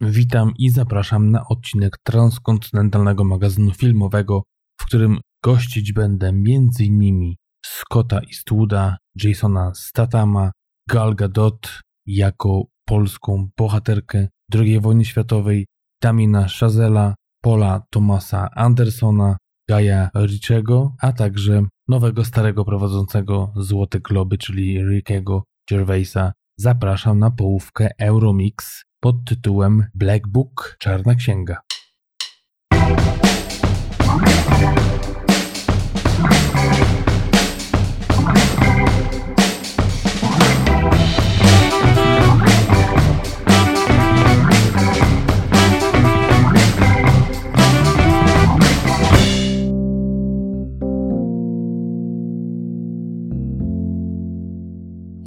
Witam i zapraszam na odcinek transkontynentalnego magazynu filmowego, w którym gościć będę m.in. Scotta Eastwooda, Jasona Statama, Gal Gadot jako polską bohaterkę II wojny światowej, Damina Chazela, Paula Thomasa Andersona, Gaja Richiego, a także nowego starego prowadzącego Złote Globy, czyli Rickiego Gervaisa. Zapraszam na połówkę Euromix pod tytułem Black Book Czarna Księga.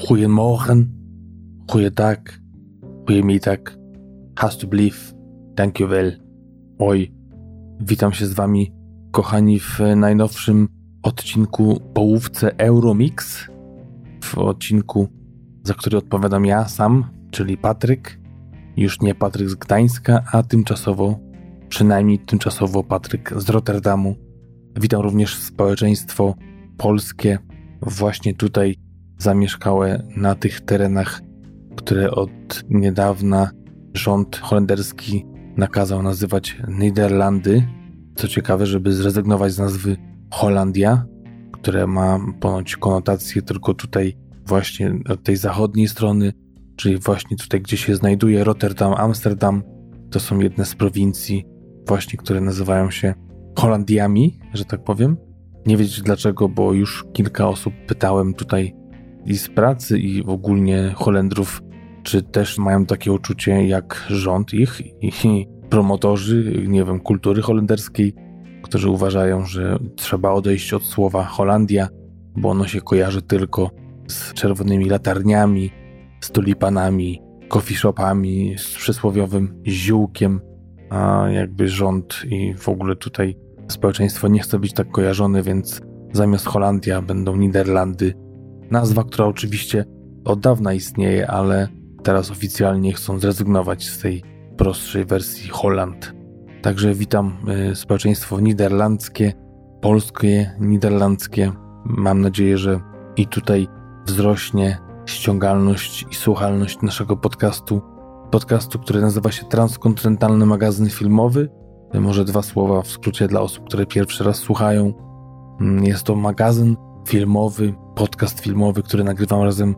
Goedemorgen, goeiedag, goedemiddag, alsjeblieft, dankjewel. Oj, witam się z wami, kochani, w najnowszym odcinku połówce Euromix. W odcinku, za który odpowiadam ja sam, czyli Patryk. Już nie Patryk z Gdańska, a tymczasowo, przynajmniej tymczasowo Patryk z Rotterdamu. Witam również społeczeństwo polskie, właśnie tutaj zamieszkałe na tych terenach, które od niedawna rząd holenderski nakazał nazywać Niderlandy. Co ciekawe, żeby zrezygnować z nazwy Holandia, które ma ponoć konotację tylko tutaj właśnie od tej zachodniej strony, czyli właśnie tutaj, gdzie się znajduje Rotterdam, Amsterdam. To są jedne z prowincji właśnie, które nazywają się Holandiami, że tak powiem. Nie wiedzieć dlaczego, bo już kilka osób pytałem tutaj i z pracy i ogólnie Holendrów, czy też mają takie uczucie jak rząd ich i promotorzy, nie wiem, kultury holenderskiej, którzy uważają, że trzeba odejść od słowa Holandia, bo ono się kojarzy tylko z czerwonymi latarniami, z tulipanami, coffee shopami, z przysłowiowym ziółkiem, a jakby rząd i w ogóle tutaj społeczeństwo nie chce być tak kojarzone, więc zamiast Holandia będą Niderlandy, Nazwa, która oczywiście od dawna istnieje, ale teraz oficjalnie chcą zrezygnować z tej prostszej wersji Holland. Także witam y, społeczeństwo niderlandzkie, polskie, niderlandzkie. Mam nadzieję, że i tutaj wzrośnie ściągalność i słuchalność naszego podcastu. Podcastu, który nazywa się Transkontynentalny Magazyn Filmowy. Może dwa słowa w skrócie dla osób, które pierwszy raz słuchają. Mm, jest to magazyn filmowy, podcast filmowy, który nagrywam razem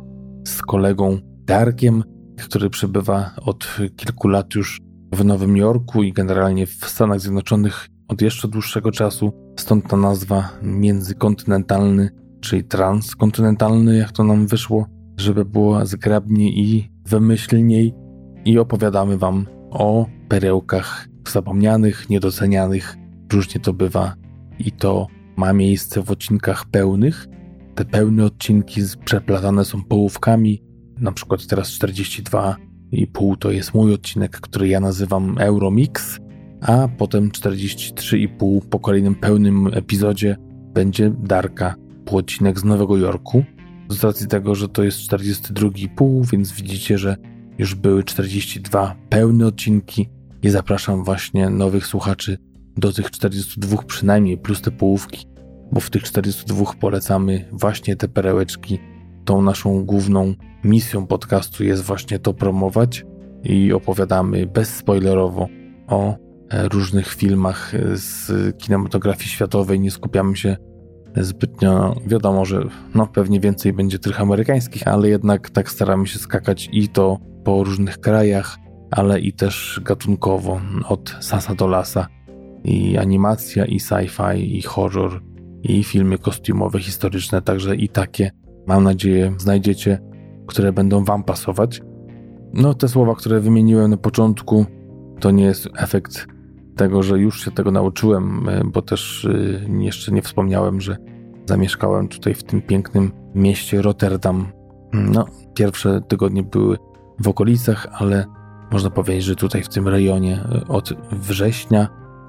z kolegą Darkiem, który przebywa od kilku lat już w Nowym Jorku i generalnie w Stanach Zjednoczonych od jeszcze dłuższego czasu. Stąd ta nazwa międzykontynentalny, czyli transkontynentalny, jak to nam wyszło, żeby było zgrabniej i wymyślniej. I opowiadamy Wam o perełkach zapomnianych, niedocenianych. Różnie to bywa i to ma miejsce w odcinkach pełnych. Te pełne odcinki przeplatane są połówkami, na przykład teraz 42,5 to jest mój odcinek, który ja nazywam Euromix, a potem 43,5 po kolejnym pełnym epizodzie będzie Darka, odcinek z Nowego Jorku. Z racji tego, że to jest 42,5, więc widzicie, że już były 42 pełne odcinki i zapraszam właśnie nowych słuchaczy do tych 42 przynajmniej, plus te połówki, bo w tych 42 polecamy właśnie te perełeczki. Tą naszą główną misją podcastu jest właśnie to promować i opowiadamy bezspoilerowo o e, różnych filmach z kinematografii światowej. Nie skupiamy się zbytnio, wiadomo, że no pewnie więcej będzie tych amerykańskich, ale jednak tak staramy się skakać i to po różnych krajach, ale i też gatunkowo od sasa do lasa i animacja, i sci-fi, i horror, i filmy kostiumowe, historyczne, także i takie, mam nadzieję, znajdziecie, które będą Wam pasować. No, te słowa, które wymieniłem na początku, to nie jest efekt tego, że już się tego nauczyłem, e, bo też e, jeszcze nie wspomniałem, że zamieszkałem tutaj w tym pięknym mieście Rotterdam. No, pierwsze tygodnie były w okolicach, ale można powiedzieć, że tutaj w tym rejonie e, od września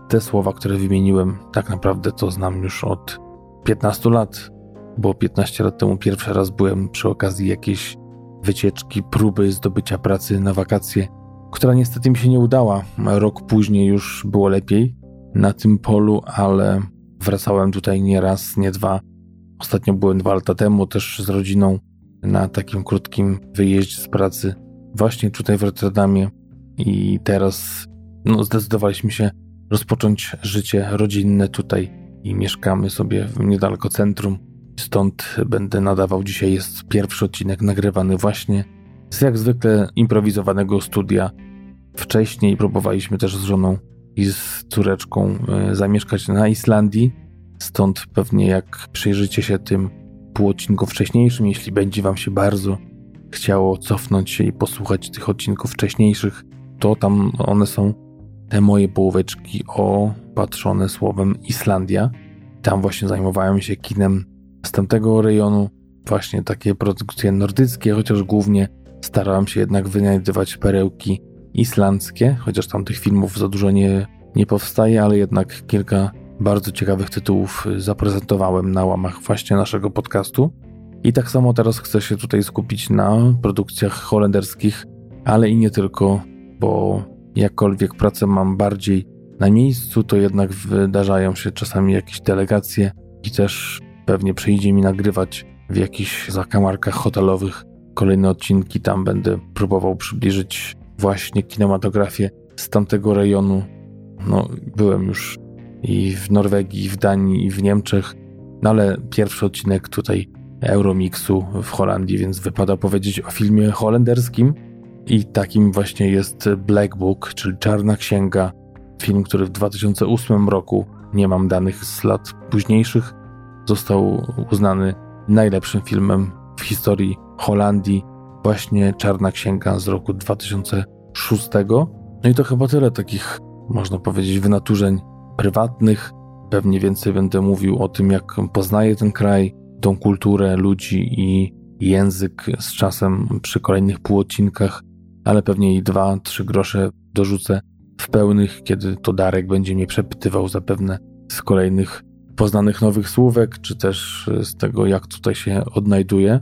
te słowa, które wymieniłem, tak naprawdę to znam już od 15 lat, bo 15 lat temu pierwszy raz byłem przy okazji jakiejś wycieczki, próby zdobycia pracy na wakacje która niestety mi się nie udała. Rok później już było lepiej na tym polu, ale wracałem tutaj nie raz, nie dwa. Ostatnio byłem dwa lata temu też z rodziną na takim krótkim wyjeździe z pracy właśnie tutaj w Rotterdamie i teraz no, zdecydowaliśmy się rozpocząć życie rodzinne tutaj i mieszkamy sobie niedaleko centrum. Stąd będę nadawał dzisiaj. Jest pierwszy odcinek nagrywany właśnie z jak zwykle improwizowanego studia. Wcześniej próbowaliśmy też z żoną i z córeczką e, zamieszkać na Islandii. Stąd pewnie jak przyjrzycie się tym pół wcześniejszym, jeśli będzie Wam się bardzo chciało cofnąć się i posłuchać tych odcinków wcześniejszych, to tam one są te moje połóweczki opatrzone słowem Islandia. Tam właśnie zajmowałem się kinem z tamtego rejonu, właśnie takie produkcje nordyckie, chociaż głównie starałem się jednak wynajdywać perełki islandzkie, chociaż tam tych filmów za dużo nie, nie powstaje, ale jednak kilka bardzo ciekawych tytułów zaprezentowałem na łamach właśnie naszego podcastu. I tak samo teraz chcę się tutaj skupić na produkcjach holenderskich, ale i nie tylko, bo jakkolwiek pracę mam bardziej na miejscu, to jednak wydarzają się czasami jakieś delegacje i też pewnie przyjdzie mi nagrywać w jakichś zakamarkach hotelowych kolejne odcinki. Tam będę próbował przybliżyć właśnie kinematografię z tamtego rejonu. No, byłem już i w Norwegii, i w Danii, i w Niemczech, no ale pierwszy odcinek tutaj Euromixu w Holandii, więc wypada powiedzieć o filmie holenderskim. I takim właśnie jest Black Book, czyli Czarna Księga. Film, który w 2008 roku, nie mam danych z lat późniejszych, został uznany najlepszym filmem w historii Holandii. Właśnie Czarna Księga z roku 2006. No i to chyba tyle takich, można powiedzieć, wynaturzeń prywatnych. Pewnie więcej będę mówił o tym, jak poznaję ten kraj, tą kulturę ludzi i język z czasem przy kolejnych półodcinkach, ale pewnie i dwa, trzy grosze dorzucę w pełnych, kiedy to Darek będzie mnie przepytywał zapewne z kolejnych poznanych nowych słówek, czy też z tego, jak tutaj się odnajduje.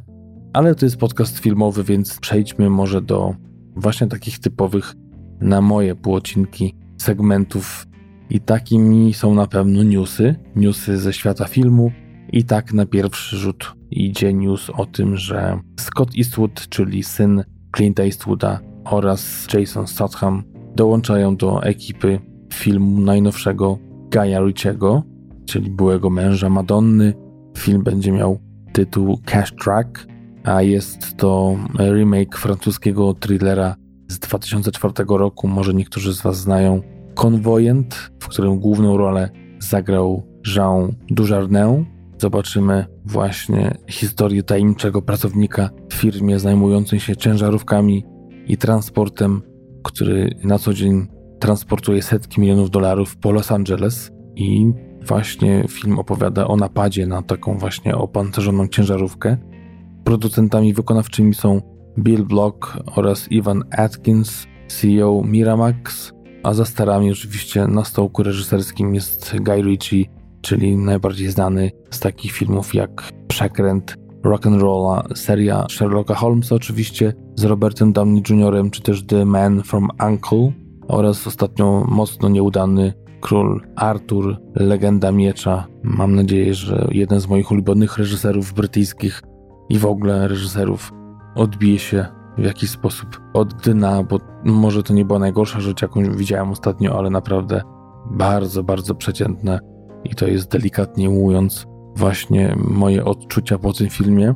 Ale to jest podcast filmowy, więc przejdźmy może do właśnie takich typowych na moje półocinki segmentów. I takimi są na pewno newsy, newsy ze świata filmu, i tak na pierwszy rzut idzie news o tym, że Scott Eastwood, czyli syn Clint Eastwooda oraz Jason Statham dołączają do ekipy filmu najnowszego Guy'a Ritchiego, czyli byłego męża Madonny. Film będzie miał tytuł Cash Track, a jest to remake francuskiego thrillera z 2004 roku. Może niektórzy z Was znają Convoyant, w którym główną rolę zagrał Jean Dujardin, zobaczymy właśnie historię tajemniczego pracownika w firmie zajmującej się ciężarówkami i transportem, który na co dzień transportuje setki milionów dolarów po Los Angeles i właśnie film opowiada o napadzie na taką właśnie opancerzoną ciężarówkę. Producentami wykonawczymi są Bill Block oraz Ivan Atkins, CEO Miramax, a za starami oczywiście na stołku reżyserskim jest Guy Ritchie, czyli najbardziej znany z takich filmów jak Przekręt, Rock'n'Rolla, seria Sherlocka Holmesa oczywiście z Robertem Downey Jr., czy też The Man from Uncle oraz ostatnio mocno nieudany Król Arthur, Legenda Miecza. Mam nadzieję, że jeden z moich ulubionych reżyserów brytyjskich i w ogóle reżyserów odbije się w jakiś sposób od dna, bo może to nie była najgorsza rzecz, jaką widziałem ostatnio, ale naprawdę bardzo, bardzo przeciętne i to jest delikatnie mówiąc właśnie moje odczucia po tym filmie.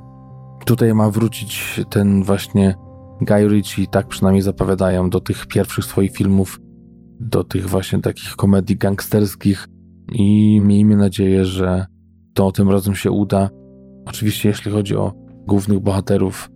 Tutaj ma wrócić ten właśnie Guy Ritchie, tak przynajmniej zapowiadają, do tych pierwszych swoich filmów, do tych właśnie takich komedii gangsterskich i miejmy nadzieję, że to tym razem się uda. Oczywiście jeśli chodzi o głównych bohaterów,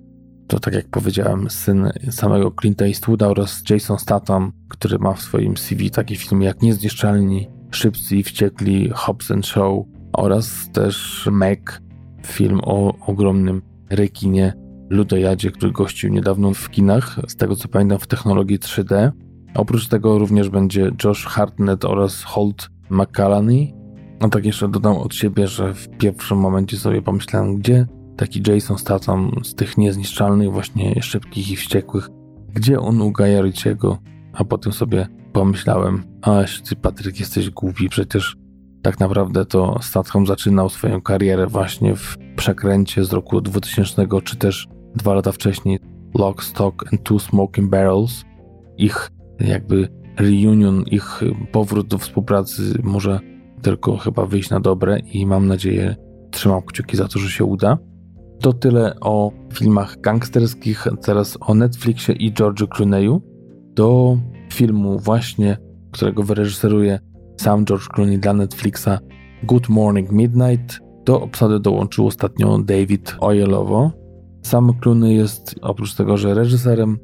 to tak jak powiedziałem, syn samego Clint Eastwooda oraz Jason Statham, który ma w swoim CV takie filmy jak Niezniszczalni, Szybcy i Wściekli, Hobbs and Show oraz też Meg, film o ogromnym rekinie ludojadzie, który gościł niedawno w kinach, z tego co pamiętam w technologii 3D. Oprócz tego również będzie Josh Hartnett oraz Holt McCallany. A tak jeszcze dodam od siebie, że w pierwszym momencie sobie pomyślałem, gdzie taki Jason Statham z tych niezniszczalnych, właśnie szybkich i wściekłych gdzie on u Gaja a potem sobie pomyślałem, a ty Patryk jesteś głupi, przecież tak naprawdę to Statham zaczynał swoją karierę właśnie w przekręcie z roku 2000, czy też dwa lata wcześniej Lock, Stock and Two Smoking Barrels. Ich jakby reunion, ich powrót do współpracy może tylko chyba wyjść na dobre i mam nadzieję, trzymam kciuki za to, że się uda. To tyle o filmach gangsterskich, teraz o Netflixie i George'u Clooney'u. Do filmu właśnie, którego wyreżyseruje sam George Clooney dla Netflixa Good Morning Midnight. Do obsady dołączył ostatnio David Oyelowo. Sam Clooney jest oprócz tego, że reżyserem,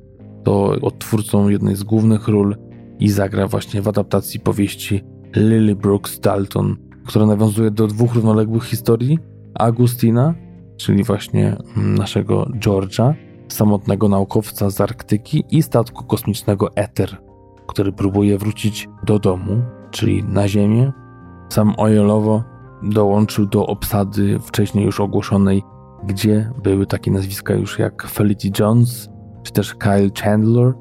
to odtwórcą jednej z głównych ról i zagra właśnie w adaptacji powieści Lily Brooks Dalton, która nawiązuje do dwóch równoległych historii Agustina, czyli właśnie naszego George'a, samotnego naukowca z Arktyki i statku kosmicznego Ether, który próbuje wrócić do domu, czyli na Ziemię. Sam Ojelowo dołączył do obsady wcześniej już ogłoszonej, gdzie były takie nazwiska już jak Felicity Jones czy też Kyle Chandler,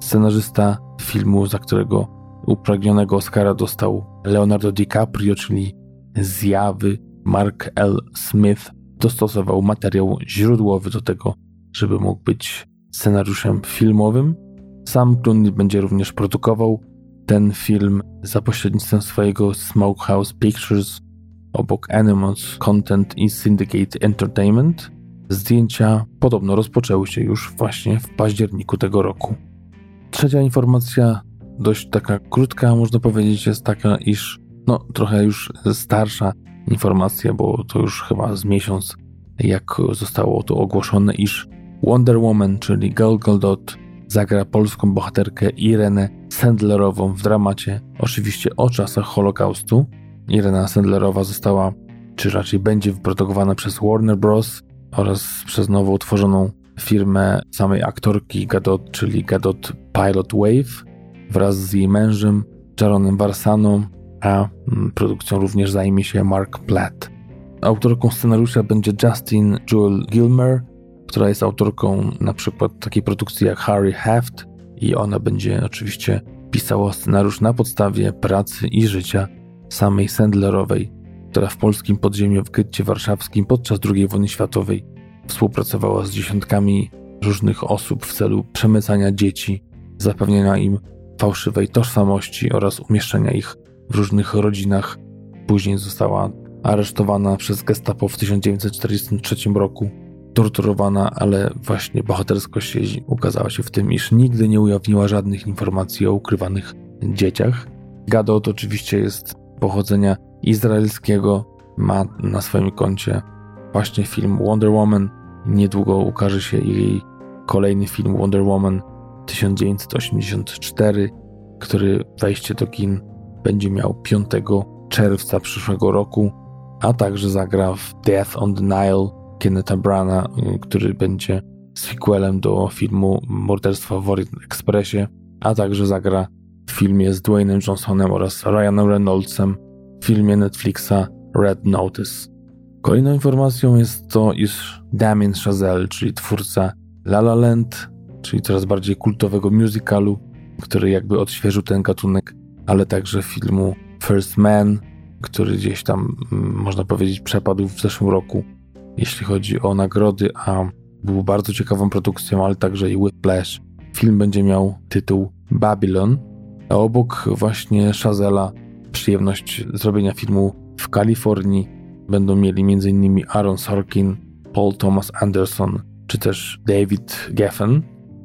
scenarzysta filmu, za którego upragnionego Oscara dostał Leonardo DiCaprio, czyli Zjawy. Mark L. Smith dostosował materiał źródłowy do tego, żeby mógł być scenariuszem filmowym. Sam Clooney będzie również produkował ten film za pośrednictwem swojego Smokehouse Pictures obok Animals Content i Syndicate Entertainment. Zdjęcia podobno rozpoczęły się już właśnie w październiku tego roku. Trzecia informacja, dość taka krótka, można powiedzieć, jest taka, iż no trochę już starsza informacja, bo to już chyba z miesiąc, jak zostało to ogłoszone, iż Wonder Woman, czyli Gal Gadot, zagra polską bohaterkę Irenę Sandlerową w dramacie, oczywiście o czasach Holokaustu. Irena Sandlerowa została, czy raczej będzie wyprodukowana przez Warner Bros. Oraz przez nowo utworzoną firmę samej aktorki Gadot, czyli Gadot Pilot Wave, wraz z jej mężem Jaronem Varsaną, a mm, produkcją również zajmie się Mark Platt. Autorką scenariusza będzie Justin Jewel Gilmer, która jest autorką na przykład takiej produkcji jak Harry Heft i ona będzie oczywiście pisała scenariusz na podstawie pracy i życia samej Sandlerowej, która w polskim podziemiu w getcie warszawskim podczas II wojny światowej współpracowała z dziesiątkami różnych osób w celu przemycania dzieci, zapewnienia im fałszywej tożsamości oraz umieszczenia ich w różnych rodzinach. Później została aresztowana przez Gestapo w 1943 roku torturowana, ale właśnie bohaterskość jej ukazała się w tym, iż nigdy nie ujawniła żadnych informacji o ukrywanych dzieciach. Gadot oczywiście jest pochodzenia izraelskiego, ma na swoim koncie właśnie film Wonder Woman. Niedługo ukaże się jej kolejny film Wonder Woman 1984, który wejście do kin będzie miał 5 czerwca przyszłego roku, a także zagra w Death on the Nile Kenneta Brana, y, który będzie sequelem do filmu Morderstwo w Orient Expressie, a także zagra w filmie z Dwaynem Johnsonem oraz Ryanem Reynoldsem w filmie Netflixa Red Notice. Kolejną informacją jest to, iż Damien Chazelle, czyli twórca La La Land, czyli coraz bardziej kultowego musicalu, który jakby odświeżył ten gatunek, ale także filmu First Man, który gdzieś tam, mm, można powiedzieć, przepadł w zeszłym roku, jeśli chodzi o nagrody, a był bardzo ciekawą produkcją, ale także i Whiplash. Film będzie miał tytuł Babylon, a obok właśnie Shazela przyjemność zrobienia filmu w Kalifornii będą mieli m.in. Aaron Sorkin, Paul Thomas Anderson czy też David Geffen.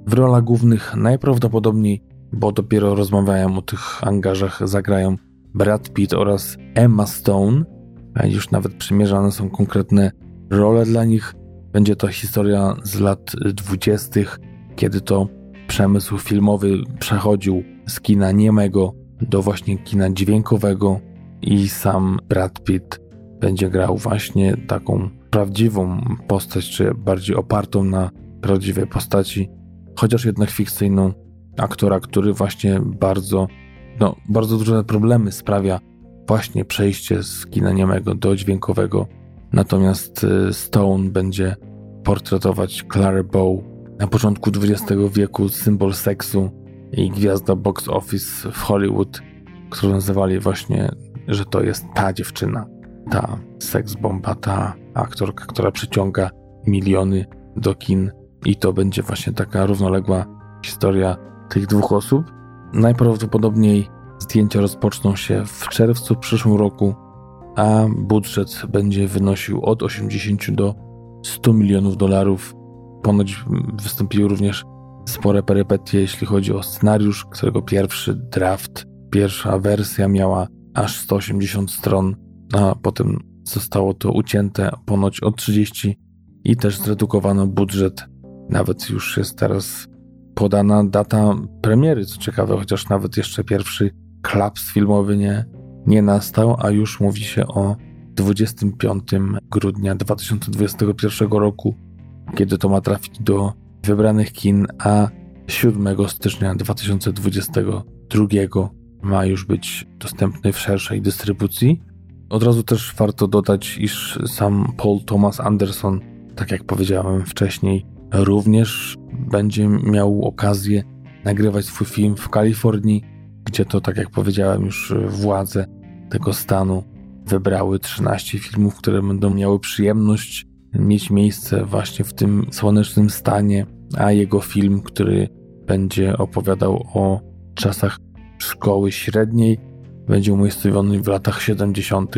W rolach głównych najprawdopodobniej, bo dopiero rozmawiają o tych angażach, zagrają Brad Pitt oraz Emma Stone, a już nawet przymierzane są konkretne role dla nich. Będzie to historia z lat dwudziestych, kiedy to przemysł filmowy przechodził z kina niemego do właśnie kina dźwiękowego i sam Brad Pitt będzie grał właśnie taką prawdziwą postać, czy bardziej opartą na prawdziwej postaci, chociaż jednak fikcyjną aktora, który właśnie bardzo, no, bardzo duże problemy sprawia właśnie przejście z kina niemego do dźwiękowego. Natomiast y, Stone będzie portretować Clara Bow na początku XX wieku symbol seksu i gwiazda box office w Hollywood, którą nazywali właśnie, że to jest ta dziewczyna, ta seks bomba, ta aktorka, która przyciąga miliony do kin i to będzie właśnie taka równoległa historia tych dwóch osób. Najprawdopodobniej zdjęcia rozpoczną się w czerwcu przyszłym roku, a budżet będzie wynosił od 80 do 100 milionów dolarów. Ponoć wystąpiły również spore perypetie, jeśli chodzi o scenariusz, którego pierwszy draft, pierwsza wersja miała aż 180 stron, a potem zostało to ucięte ponoć o 30 i też zredukowano budżet. Nawet już jest teraz podana data premiery, co ciekawe, chociaż nawet jeszcze pierwszy klaps filmowy nie, nie nastał, a już mówi się o 25 grudnia 2021 roku, kiedy to ma trafić do wybranych kin, a 7 stycznia 2022 ma już być dostępny w szerszej dystrybucji. Od razu też warto dodać, iż sam Paul Thomas Anderson, tak jak powiedziałem wcześniej, również będzie miał okazję nagrywać swój film w Kalifornii, gdzie to, tak jak powiedziałem, już władze tego stanu wybrały 13 filmów, które będą miały przyjemność mieć miejsce właśnie w tym słonecznym stanie, a jego film, który będzie opowiadał o czasach szkoły średniej, będzie umiejscowiony w latach 70.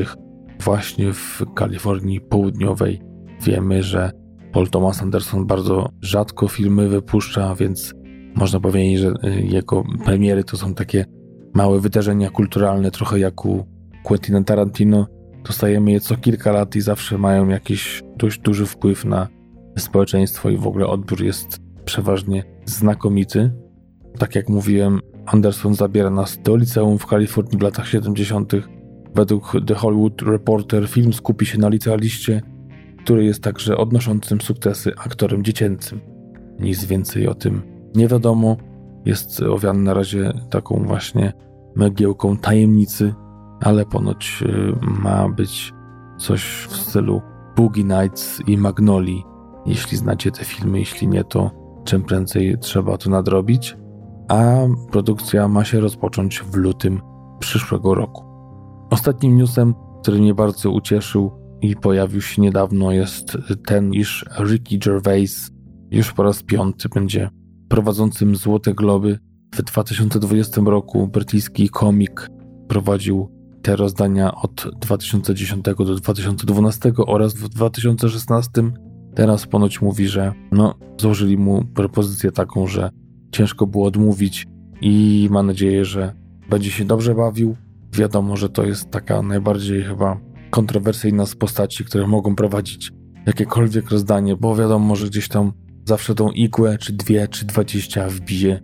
właśnie w Kalifornii Południowej. Wiemy, że Paul Thomas Anderson bardzo rzadko filmy wypuszcza, więc można powiedzieć, że y, jego premiery to są takie małe wydarzenia kulturalne, trochę jak u Quentin Tarantino. Dostajemy je co kilka lat i zawsze mają jakiś dość duży wpływ na społeczeństwo i w ogóle odbiór jest przeważnie znakomity. Tak jak mówiłem, Anderson zabiera nas do liceum w Kalifornii w latach 70. Według The Hollywood Reporter film skupi się na licealiście, który jest także odnoszącym sukcesy aktorem dziecięcym. Nic więcej o tym nie wiadomo. Jest owiany na razie taką właśnie megiełką tajemnicy, ale ponoć y, ma być coś w stylu Boogie Nights i Magnoli. Jeśli znacie te filmy, jeśli nie, to czym prędzej trzeba to nadrobić. A produkcja ma się rozpocząć w lutym przyszłego roku. Ostatnim newsem, który mnie bardzo ucieszył i pojawił się niedawno, jest ten, iż Ricky Gervais już po raz piąty będzie prowadzącym Złote Globy. W 2020 roku brytyjski komik prowadził te rozdania od 2010 do 2012 oraz w 2016 teraz ponoć mówi, że no, złożyli mu propozycję taką, że ciężko było odmówić i ma nadzieję, że będzie się dobrze bawił. Wiadomo, że to jest taka najbardziej chyba kontrowersyjna z postaci, które mogą prowadzić jakiekolwiek rozdanie, bo wiadomo, że gdzieś tam zawsze tą igłę, czy dwie, czy dwadzieścia wbije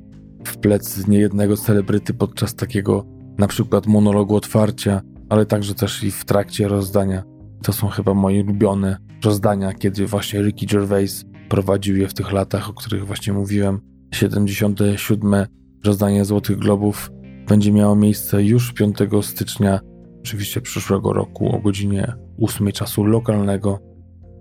w plec niejednego celebryty podczas takiego na przykład monologu otwarcia, ale także też i w trakcie rozdania. To są chyba moje ulubione rozdania, kiedy właśnie Ricky Gervais prowadził je w tych latach, o których właśnie mówiłem. 77. rozdanie Złotych Globów będzie miało miejsce już 5 stycznia, oczywiście przyszłego roku o godzinie 8 czasu lokalnego.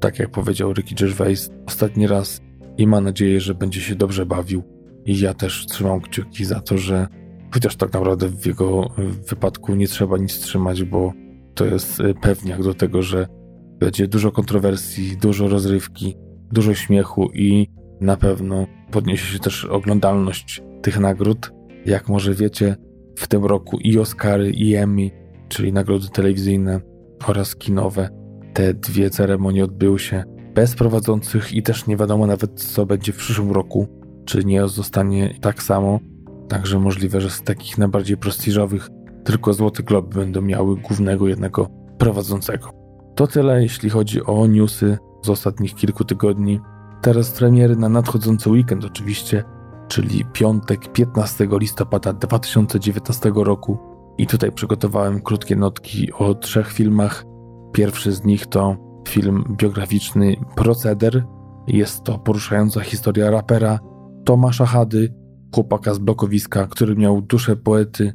Tak jak powiedział Ricky Gervais ostatni raz i ma nadzieję, że będzie się dobrze bawił. I ja też trzymam kciuki za to, że chociaż tak naprawdę w jego wypadku nie trzeba nic trzymać, bo to jest y, pewniak do tego, że będzie dużo kontrowersji, dużo rozrywki, dużo śmiechu i na pewno podniesie się też oglądalność tych nagród. Jak może wiecie, w tym roku i Oscary, i Emmy, czyli nagrody telewizyjne oraz kinowe, te dwie ceremonie odbyły się bez prowadzących i też nie wiadomo nawet, co będzie w przyszłym roku, czy nie zostanie tak samo. Także możliwe, że z takich najbardziej prestiżowych tylko Złote Globy będą miały głównego jednego prowadzącego. To tyle, jeśli chodzi o newsy z ostatnich kilku tygodni. Teraz premiery na nadchodzący weekend oczywiście, czyli piątek 15 listopada 2019 roku. I tutaj przygotowałem krótkie notki o trzech filmach. Pierwszy z nich to film biograficzny Proceder. Jest to poruszająca historia rapera Tomasza Hady, chłopaka z blokowiska, który miał duszę poety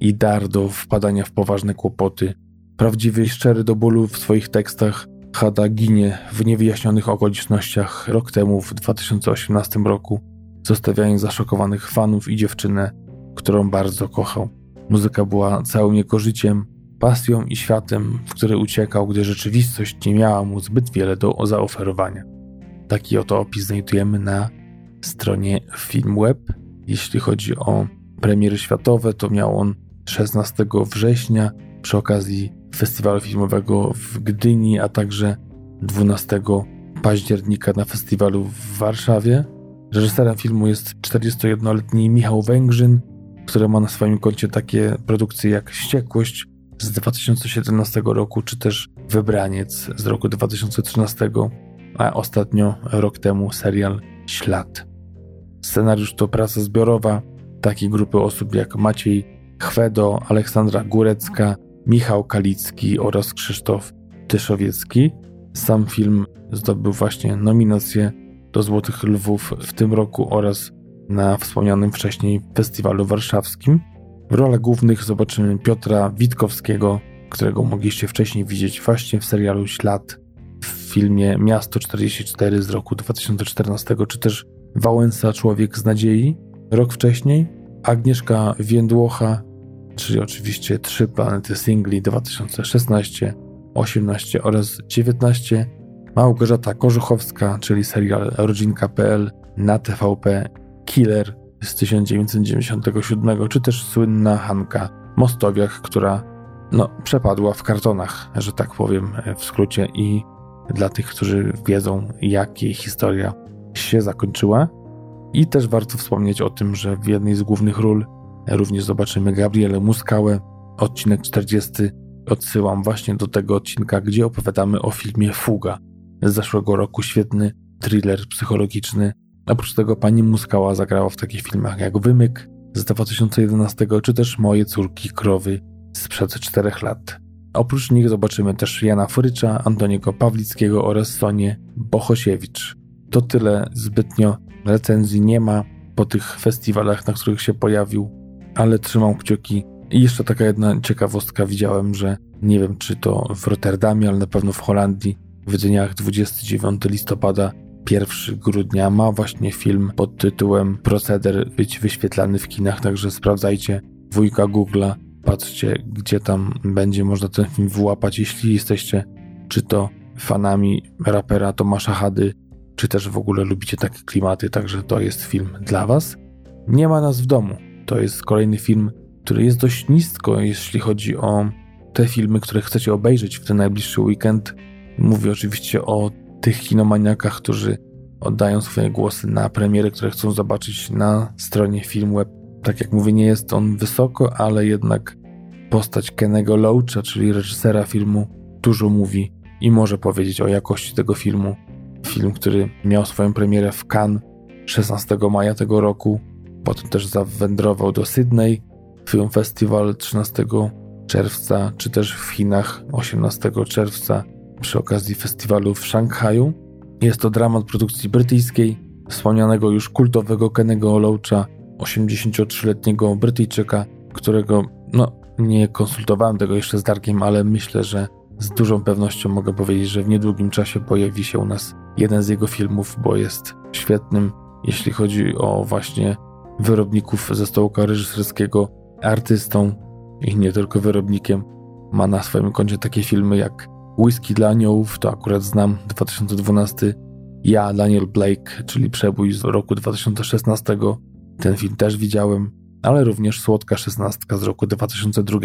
i dar do wpadania w poważne kłopoty. Prawdziwy i szczery do bólu w swoich tekstach, Hada ginie w niewyjaśnionych okolicznościach rok temu, w 2018 roku, zostawiając zaszokowanych fanów i dziewczynę, którą bardzo kochał. Muzyka była całym jego życiem, pasją i światem, w który uciekał, gdy rzeczywistość nie miała mu zbyt wiele do zaoferowania. Taki oto opis znajdujemy na stronie Filmweb. Jeśli chodzi o premiery światowe, to miał on 16 września przy okazji festiwalu filmowego w Gdyni, a także 12 października na festiwalu w Warszawie. Reżyserem filmu jest 41-letni Michał Węgrzyn, który ma na swoim koncie takie produkcje jak Wściekłość z 2017 roku, czy też Wybraniec z roku 2013, a ostatnio rok temu serial Ślad. Scenariusz to praca zbiorowa takiej grupy osób jak Maciej Chwedo, Aleksandra Górecka, Michał Kalicki oraz Krzysztof Tyszowiecki. Sam film zdobył właśnie nominację do Złotych Lwów w tym roku oraz na wspomnianym wcześniej festiwalu warszawskim. W rolach głównych zobaczymy Piotra Witkowskiego, którego mogliście wcześniej widzieć właśnie w serialu Ślad, w filmie Miasto 44 z roku 2014, czy też Wałęsa Człowiek z Nadziei rok wcześniej, Agnieszka Więdłocha, czyli oczywiście trzy planety singli 2016, 18 oraz 19, Małgorzata Korzuchowska, czyli serial Rodzinka.pl na TVP, Killer z 1997, czy też słynna Hanka Mostowiach, która no, przepadła w kartonach, że tak powiem w skrócie i dla tych, którzy wiedzą, jak jej historia się zakończyła. I też warto wspomnieć o tym, że w jednej z głównych ról również zobaczymy Gabrielę Muskałę. Odcinek 40 odsyłam właśnie do tego odcinka, gdzie opowiadamy o filmie Fuga z zeszłego roku. Świetny thriller psychologiczny. Oprócz tego pani Muskała zagrała w takich filmach jak Wymyk z 2011 czy też Moje córki krowy sprzed 4 lat. Oprócz nich zobaczymy też Jana Frycza, Antoniego Pawlickiego oraz Sonię Bohosiewicz. To tyle zbytnio recenzji nie ma po tych festiwalach, na których się pojawił, ale trzymam kciuki. I jeszcze taka jedna ciekawostka widziałem, że nie wiem czy to w Rotterdamie, ale na pewno w Holandii w dniach 29 listopada 1 grudnia ma właśnie film pod tytułem Proceder być wyświetlany w kinach, także sprawdzajcie wujka Google'a, patrzcie gdzie tam będzie można ten film wyłapać, jeśli jesteście czy to fanami rapera Tomasza Hady, czy też w ogóle lubicie takie klimaty, także to jest film dla Was. Nie ma nas w domu. To jest kolejny film, który jest dość nisko, jeśli chodzi o te filmy, które chcecie obejrzeć w ten najbliższy weekend. Mówię oczywiście o tych kinomaniakach, którzy oddają swoje głosy na premiery, które chcą zobaczyć na stronie Filmweb. Tak jak mówię, nie jest on wysoko, ale jednak postać Kenego Loacha, czyli reżysera filmu, dużo mówi i może powiedzieć o jakości tego filmu Film, który miał swoją premierę w Cannes 16 maja tego roku. Potem też zawędrował do Sydney Film Festival 13 czerwca, czy też w Chinach 18 czerwca przy okazji festiwalu w Szanghaju. Jest to dramat produkcji brytyjskiej, wspomnianego już kultowego Kennego Loacha, 83-letniego Brytyjczyka, którego, no, nie konsultowałem tego jeszcze z Darkiem, ale myślę, że z dużą pewnością mogę powiedzieć, że w niedługim czasie pojawi się u nas jeden z jego filmów, bo jest świetnym, jeśli chodzi o właśnie wyrobników ze stołka reżyserskiego, artystą i nie tylko wyrobnikiem. Ma na swoim koncie takie filmy jak Whisky dla aniołów, to akurat znam, 2012. Ja, Daniel Blake, czyli Przebój z roku 2016. Ten film też widziałem, ale również Słodka szesnastka z roku 2002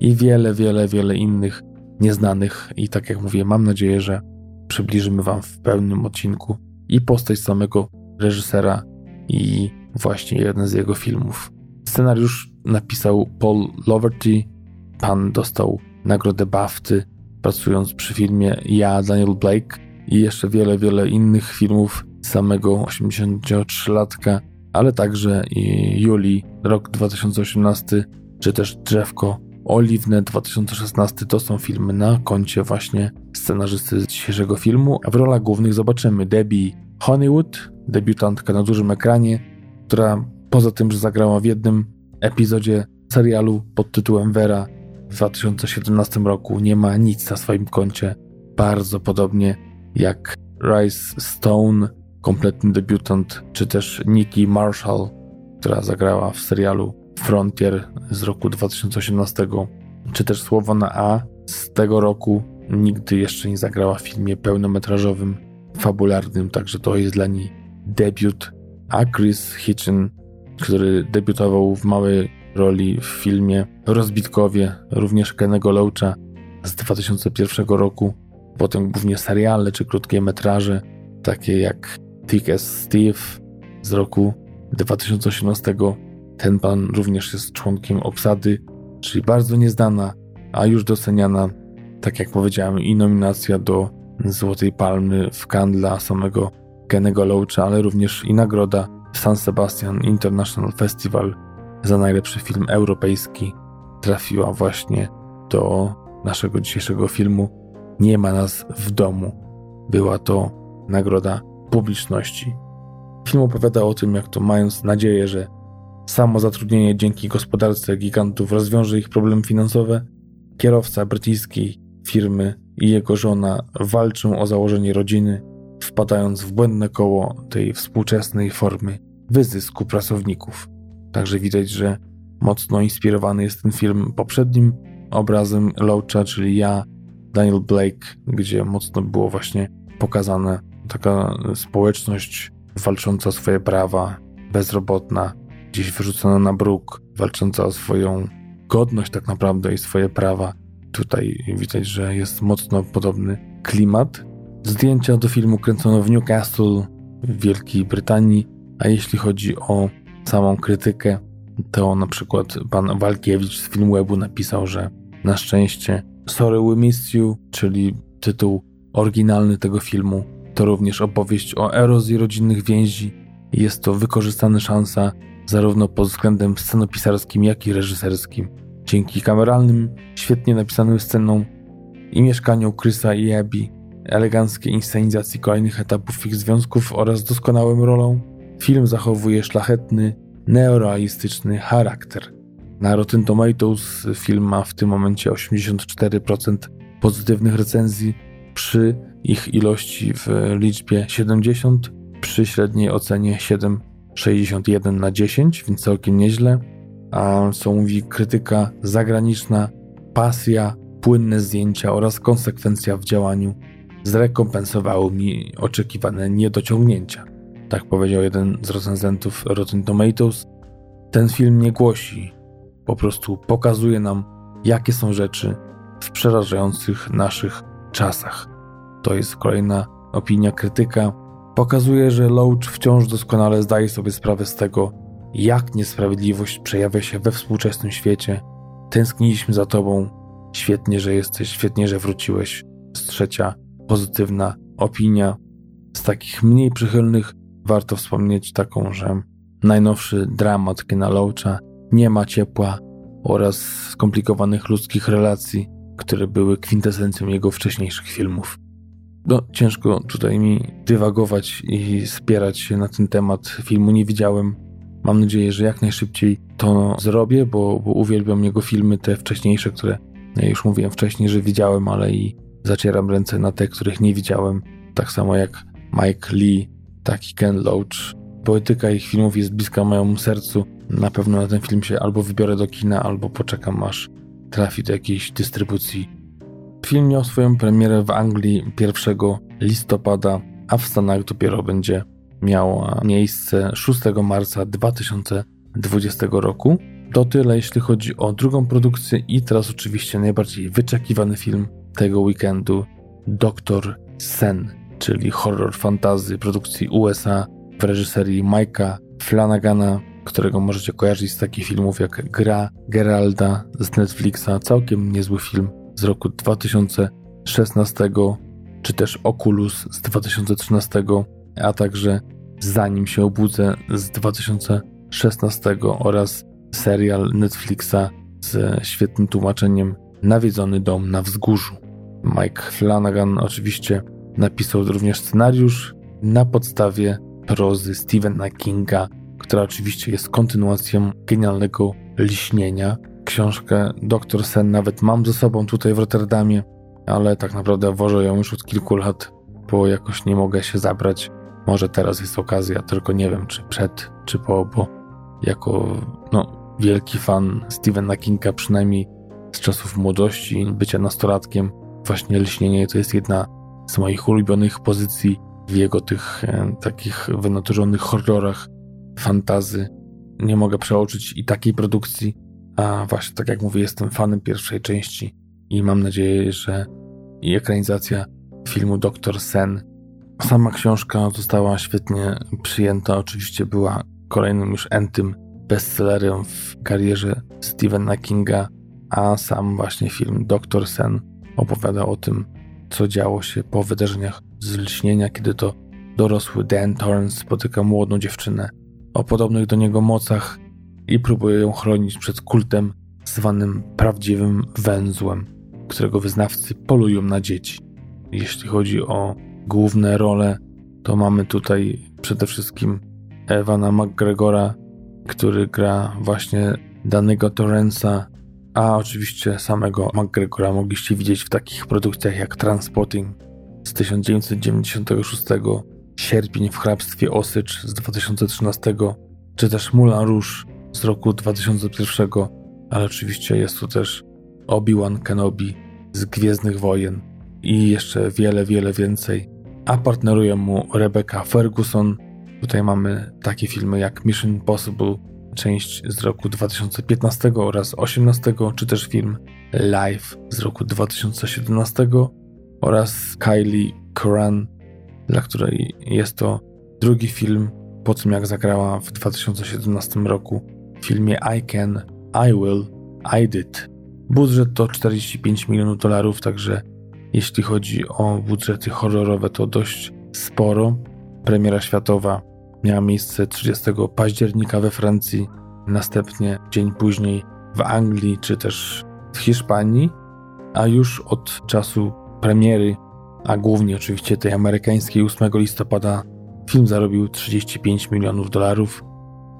i wiele, wiele, wiele innych nieznanych i tak jak mówię, mam nadzieję, że przybliżymy Wam w pełnym odcinku i postać samego reżysera i właśnie jeden z jego filmów. Scenariusz napisał Paul Loverty. Pan dostał nagrodę BAFTY pracując przy filmie Ja, Daniel Blake i jeszcze wiele, wiele innych filmów samego 83-latka, ale także i Julii, rok 2018, czy też Drzewko Oliwne 2016 to są filmy na koncie właśnie scenarzysty dzisiejszego filmu, a w rolach głównych zobaczymy Debbie Honeywood, debiutantka na dużym ekranie, która poza tym, że zagrała w jednym epizodzie serialu pod tytułem Vera w 2017 roku, nie ma nic na swoim koncie bardzo podobnie jak Rice Stone, kompletny debiutant, czy też Nikki Marshall, która zagrała w serialu Frontier z roku 2018, czy też Słowo na A z tego roku nigdy jeszcze nie zagrała w filmie pełnometrażowym, fabularnym, także to jest dla niej debiut. A Chris Hitchen, który debiutował w małej roli w filmie Rozbitkowie, również Kennego Loacha z 2001 roku, potem głównie seriale czy krótkie metraże, takie jak Thick as Steve z roku 2018. Ten pan również jest członkiem obsady, czyli bardzo nieznana, a już doceniana, tak jak powiedziałem, i nominacja do Złotej Palmy w Cannes dla samego Kennego Loacha, ale również i nagroda San Sebastian International Festival za najlepszy film europejski trafiła właśnie do naszego dzisiejszego filmu Nie ma nas w domu. Była to nagroda publiczności. Film opowiada o tym, jak to mając nadzieję, że samo zatrudnienie dzięki gospodarce gigantów rozwiąże ich problemy finansowe, kierowca brytyjskiej firmy i jego żona walczą o założenie rodziny, wpadając w błędne koło tej współczesnej formy wyzysku pracowników. Także widać, że mocno inspirowany jest ten film poprzednim obrazem Loacha, czyli ja, Daniel Blake, gdzie mocno było właśnie pokazane taka społeczność walcząca o swoje prawa, bezrobotna, gdzieś wyrzucona na bruk, walcząca o swoją godność tak naprawdę i swoje prawa. Tutaj widać, że jest mocno podobny klimat. Zdjęcia do filmu kręcono w Newcastle w Wielkiej Brytanii, a jeśli chodzi o samą krytykę, to na przykład pan Walkiewicz z Filmwebu napisał, że na szczęście Sorry We Miss You, czyli tytuł oryginalny tego filmu, to również opowieść o erozji rodzinnych więzi. Jest to wykorzystana szansa zarówno pod względem scenopisarskim, jak i reżyserskim. Dzięki kameralnym, świetnie napisanym scenom i mieszkaniu Chrisa i Abby, eleganckiej inscenizacji kolejnych etapów ich związków oraz doskonałym rolą, film zachowuje szlachetny, neorealistyczny charakter. Na Rotten Tomatoes film ma w tym momencie 84% pozytywnych recenzji przy ich ilości w liczbie 70, przy średniej ocenie 7,61 na 10, więc całkiem nieźle. A co mówi krytyka zagraniczna, pasja, płynne zdjęcia oraz konsekwencja w działaniu zrekompensowały mi oczekiwane niedociągnięcia. Tak powiedział jeden z recenzentów Rotten Tomatoes. Ten film nie głosi, po prostu pokazuje nam, jakie są rzeczy w przerażających naszych czasach. To jest kolejna opinia krytyka. Pokazuje, że Loach wciąż doskonale zdaje sobie sprawę z tego, jak niesprawiedliwość przejawia się we współczesnym świecie. Tęskniliśmy za tobą. Świetnie, że jesteś, świetnie, że wróciłeś. Z trzecia pozytywna opinia. Z takich mniej przychylnych warto wspomnieć taką, że najnowszy dramat Kena Loacha nie ma ciepła oraz skomplikowanych ludzkich relacji, które były kwintesencją jego wcześniejszych filmów. No, ciężko tutaj mi dywagować i spierać się na ten temat. Filmu nie widziałem. Mam nadzieję, że jak najszybciej to zrobię, bo, bo uwielbiam jego filmy, te wcześniejsze, które ja już mówiłem wcześniej, że widziałem, ale i zacieram ręce na te, których nie widziałem. Tak samo jak Mike Lee, taki Ken Loach. Poetyka ich filmów jest bliska mojemu sercu. Na pewno na ten film się albo wybiorę do kina, albo poczekam aż trafi do jakiejś dystrybucji. Film miał swoją premierę w Anglii 1 listopada, a w Stanach dopiero będzie miała miejsce 6 marca 2020 roku. To tyle, jeśli chodzi o drugą produkcję i teraz oczywiście najbardziej wyczekiwany film tego weekendu Doktor Sen, czyli horror fantazy produkcji USA w reżyserii Mike'a Flanagana, którego możecie kojarzyć z takich filmów jak Gra Geralda z Netflixa, całkiem niezły film z roku 2016, czy też Oculus z 2013, a także Zanim się obudzę z 2016 oraz serial Netflixa z świetnym tłumaczeniem Nawiedzony dom na wzgórzu. Mike Flanagan oczywiście napisał również scenariusz na podstawie prozy Stephena Kinga, która oczywiście jest kontynuacją genialnego liśnienia. Książkę Doktor Sen nawet mam ze sobą tutaj w Rotterdamie. ale tak naprawdę wożę ją już od kilku lat, bo jakoś nie mogę się zabrać. Może teraz jest okazja, tylko nie wiem, czy przed, czy po, bo jako no, wielki fan Stephena Kinga, przynajmniej z czasów młodości, bycia nastolatkiem, właśnie Lśnienie to jest jedna z moich ulubionych pozycji w jego tych e, takich wynaturzonych horrorach, fantazy. Nie mogę przeoczyć i takiej produkcji, a właśnie tak jak mówię, jestem fanem pierwszej części i mam nadzieję, że ekranizacja filmu Doktor Sen. Sama książka została świetnie przyjęta, oczywiście była kolejnym już entym bestsellerem w karierze Stephena Kinga, a sam właśnie film Doktor Sen opowiada o tym, co działo się po wydarzeniach z lśnienia, kiedy to dorosły Dan Torrance spotyka młodą dziewczynę o podobnych do niego mocach i próbuje ją chronić przed kultem zwanym prawdziwym węzłem, którego wyznawcy polują na dzieci. Jeśli chodzi o główne role, to mamy tutaj przede wszystkim Ewana McGregora, który gra właśnie danego Torrensa, a oczywiście samego McGregora mogliście widzieć w takich produkcjach jak Transpotting z 1996, Sierpień w hrabstwie Osycz z 2013, czy też Moulin Rouge z roku 2001, ale oczywiście jest tu też Obi-Wan Kenobi z Gwiezdnych Wojen i jeszcze wiele, wiele więcej. A partneruje mu Rebecca Ferguson. Tutaj mamy takie filmy jak Mission Impossible, część z roku 2015 oraz 2018, czy też film Live z roku 2017 oraz Kylie Curran, dla której jest to drugi film po tym jak zagrała w 2017 roku filmie I Can, I Will, I Did. Budżet to 45 milionów dolarów, także jeśli chodzi o budżety horrorowe, to dość sporo. Premiera światowa miała miejsce 30 października we Francji, następnie dzień później w Anglii czy też w Hiszpanii, a już od czasu premiery, a głównie oczywiście tej amerykańskiej 8 listopada, film zarobił 35 milionów dolarów.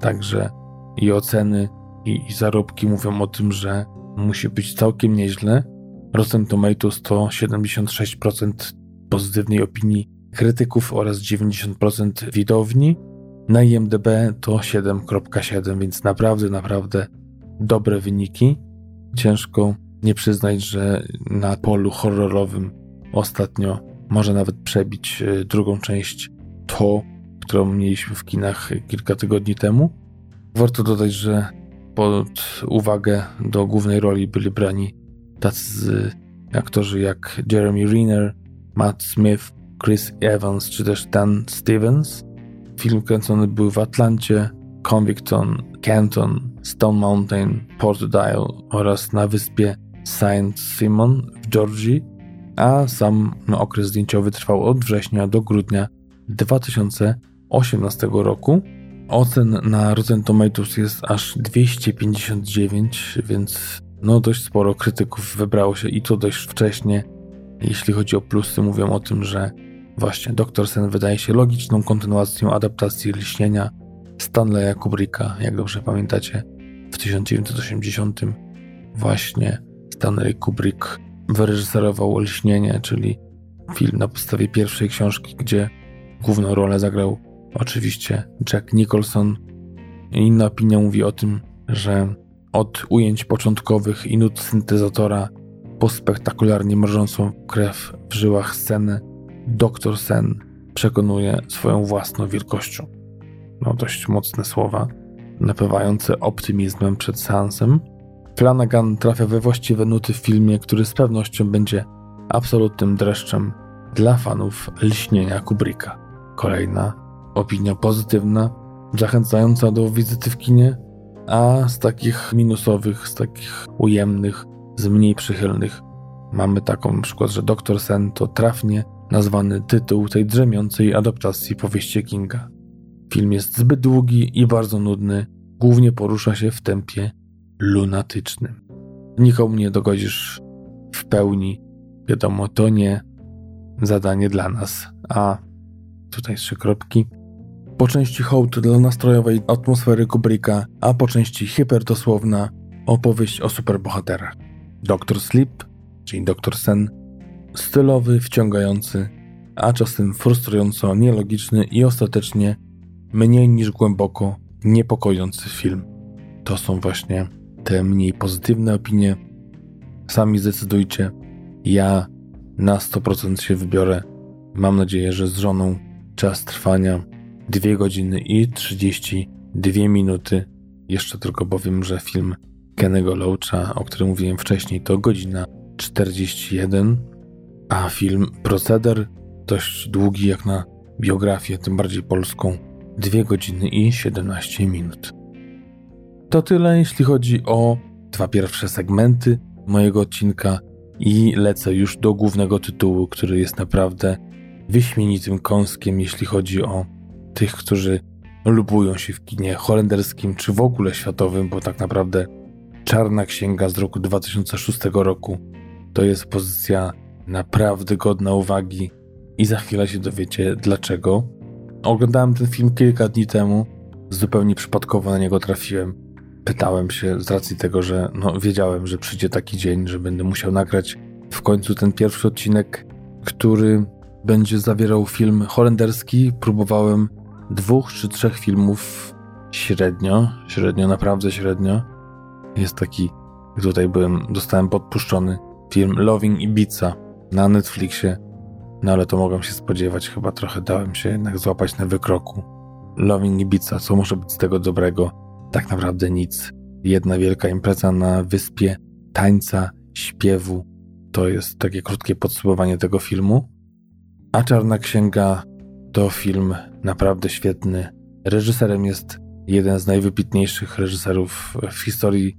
Także i oceny, i, i zarobki mówią o tym, że musi być całkiem nieźle. Rotten Tomatoes to 76% pozytywnej opinii krytyków oraz 90% widowni. Na IMDb to 7.7, więc naprawdę, naprawdę dobre wyniki. Ciężko nie przyznać, że na polu horrorowym ostatnio może nawet przebić e, drugą część to, którą mieliśmy w kinach kilka tygodni temu. Warto dodać, że pod uwagę do głównej roli byli brani tacy aktorzy jak Jeremy Renner, Matt Smith, Chris Evans czy też Dan Stevens. Film kręcony był w Atlancie, Convicton, Canton, Stone Mountain, Portdale oraz na wyspie Saint Simon w Georgii, a sam okres zdjęciowy trwał od września do grudnia 2018 roku. Ocen na Rotten Tomatoes jest aż 259, więc no dość sporo krytyków wybrało się i to dość wcześnie. Jeśli chodzi o plusy, mówią o tym, że właśnie Doktor Sen wydaje się logiczną kontynuacją adaptacji Liśnienia Stanleya Kubricka, jak dobrze pamiętacie, w 1980 właśnie Stanley Kubrick wyreżyserował Liśnienie, czyli film na podstawie pierwszej książki, gdzie główną rolę zagrał oczywiście Jack Nicholson. Inna opinia mówi o tym, że od ujęć początkowych i nut syntezatora po spektakularnie mrożącą krew w żyłach scenę, Doktor Sen przekonuje swoją własną wielkością. No dość mocne słowa, napewające optymizmem przed seansem. Flanagan trafia we właściwe nuty w filmie, który z pewnością będzie absolutnym dreszczem dla fanów lśnienia Kubricka. Kolejna opinia pozytywna, zachęcająca do wizyty w kinie, a z takich minusowych, z takich ujemnych, z mniej przychylnych mamy taką na przykład, że Doktor Sen to trafnie nazwany tytuł tej drzemiącej adaptacji powieści Kinga. Film jest zbyt długi i bardzo nudny, głównie porusza się w tempie lunatycznym. Nikomu nie dogodzisz w pełni, wiadomo, to nie zadanie dla nas, a tutaj trzy kropki. Po części hołd dla nastrojowej atmosfery Kubricka, a po części hiperdosłowna opowieść o superbohaterach. Doktor Sleep, czyli Doktor Sen, stylowy, wciągający, a czasem frustrująco nielogiczny i ostatecznie mniej niż głęboko niepokojący film. To są właśnie te mniej pozytywne opinie. Sami zdecydujcie. Ja na 100% się wybiorę. Mam nadzieję, że z żoną czas trwania 2 godziny i 32 minuty. Jeszcze tylko powiem, że film Kennego Loacha, o którym mówiłem wcześniej, to godzina 41, a film Proceder dość długi jak na biografię, tym bardziej polską, 2 godziny i 17 minut. To tyle, jeśli chodzi o dwa pierwsze segmenty mojego odcinka i lecę już do głównego tytułu, który jest naprawdę wyśmienitym kąskiem, jeśli chodzi o tych, którzy lubują się w kinie holenderskim czy w ogóle światowym, bo tak naprawdę Czarna Księga z roku 2006 roku to jest pozycja naprawdę godna uwagi i za chwilę się dowiecie dlaczego. Oglądałem ten film kilka dni temu, zupełnie przypadkowo na niego trafiłem. Pytałem się z racji tego, że no, wiedziałem, że przyjdzie taki dzień, że będę musiał nagrać w końcu ten pierwszy odcinek, który będzie zawierał film holenderski. Próbowałem dwóch czy trzech filmów średnio, średnio, naprawdę średnio. Jest taki, tutaj byłem, dostałem podpuszczony film Loving Ibiza na Netflixie. No ale to mogłem się spodziewać, chyba trochę dałem się jednak złapać na wykroku. Loving Ibiza, co może być z tego dobrego? Tak naprawdę nic. Jedna wielka impreza na wyspie tańca, śpiewu. To jest takie krótkie podsumowanie tego filmu. A Czarna Księga to film naprawdę świetny. Reżyserem jest jeden z najwybitniejszych reżyserów w historii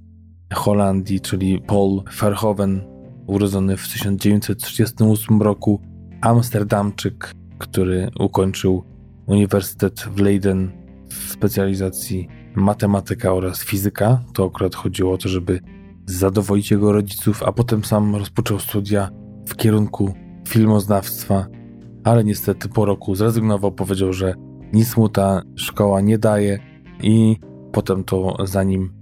Holandii, czyli Paul Verhoeven, urodzony w 1938 roku, Amsterdamczyk, który ukończył Uniwersytet w Leiden w specjalizacji matematyka oraz fizyka. To akurat chodziło o to, żeby zadowolić jego rodziców, a potem sam rozpoczął studia w kierunku filmoznawstwa, ale niestety po roku zrezygnował, powiedział, że nic mu ta szkoła nie daje i potem to za nim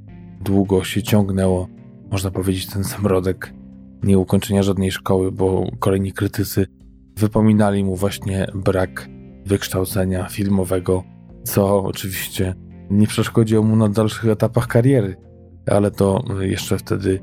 długo się ciągnęło, można powiedzieć, ten samrodek nieukończenia żadnej szkoły, bo kolejni krytycy wypominali mu właśnie brak wykształcenia filmowego, co oczywiście nie przeszkodziło mu na dalszych etapach kariery, ale to jeszcze wtedy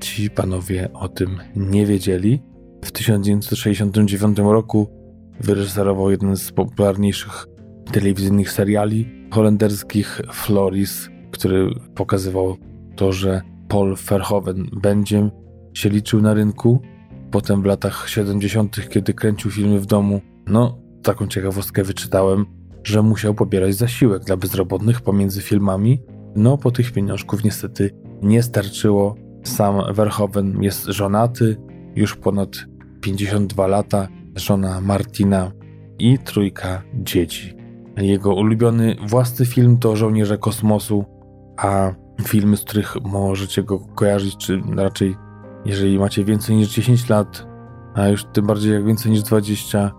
ci panowie o tym nie wiedzieli. W 1969 roku wyreżyserował jeden z popularniejszych telewizyjnych seriali holenderskich Floris, który pokazywał to, że Paul Verhoeven będzie się liczył na rynku. Potem w latach 70., kiedy kręcił filmy w domu, no taką ciekawostkę wyczytałem, że musiał pobierać zasiłek dla bezrobotnych pomiędzy filmami. No po tych pieniążków niestety nie starczyło. Sam Verhoeven jest żonaty, już ponad 52 lata, żona Martina i trójka dzieci. Jego ulubiony własny film to Żołnierze Kosmosu, a filmy, z których możecie go kojarzyć, czy raczej jeżeli macie więcej niż 10 lat, a już tym bardziej jak więcej niż 20,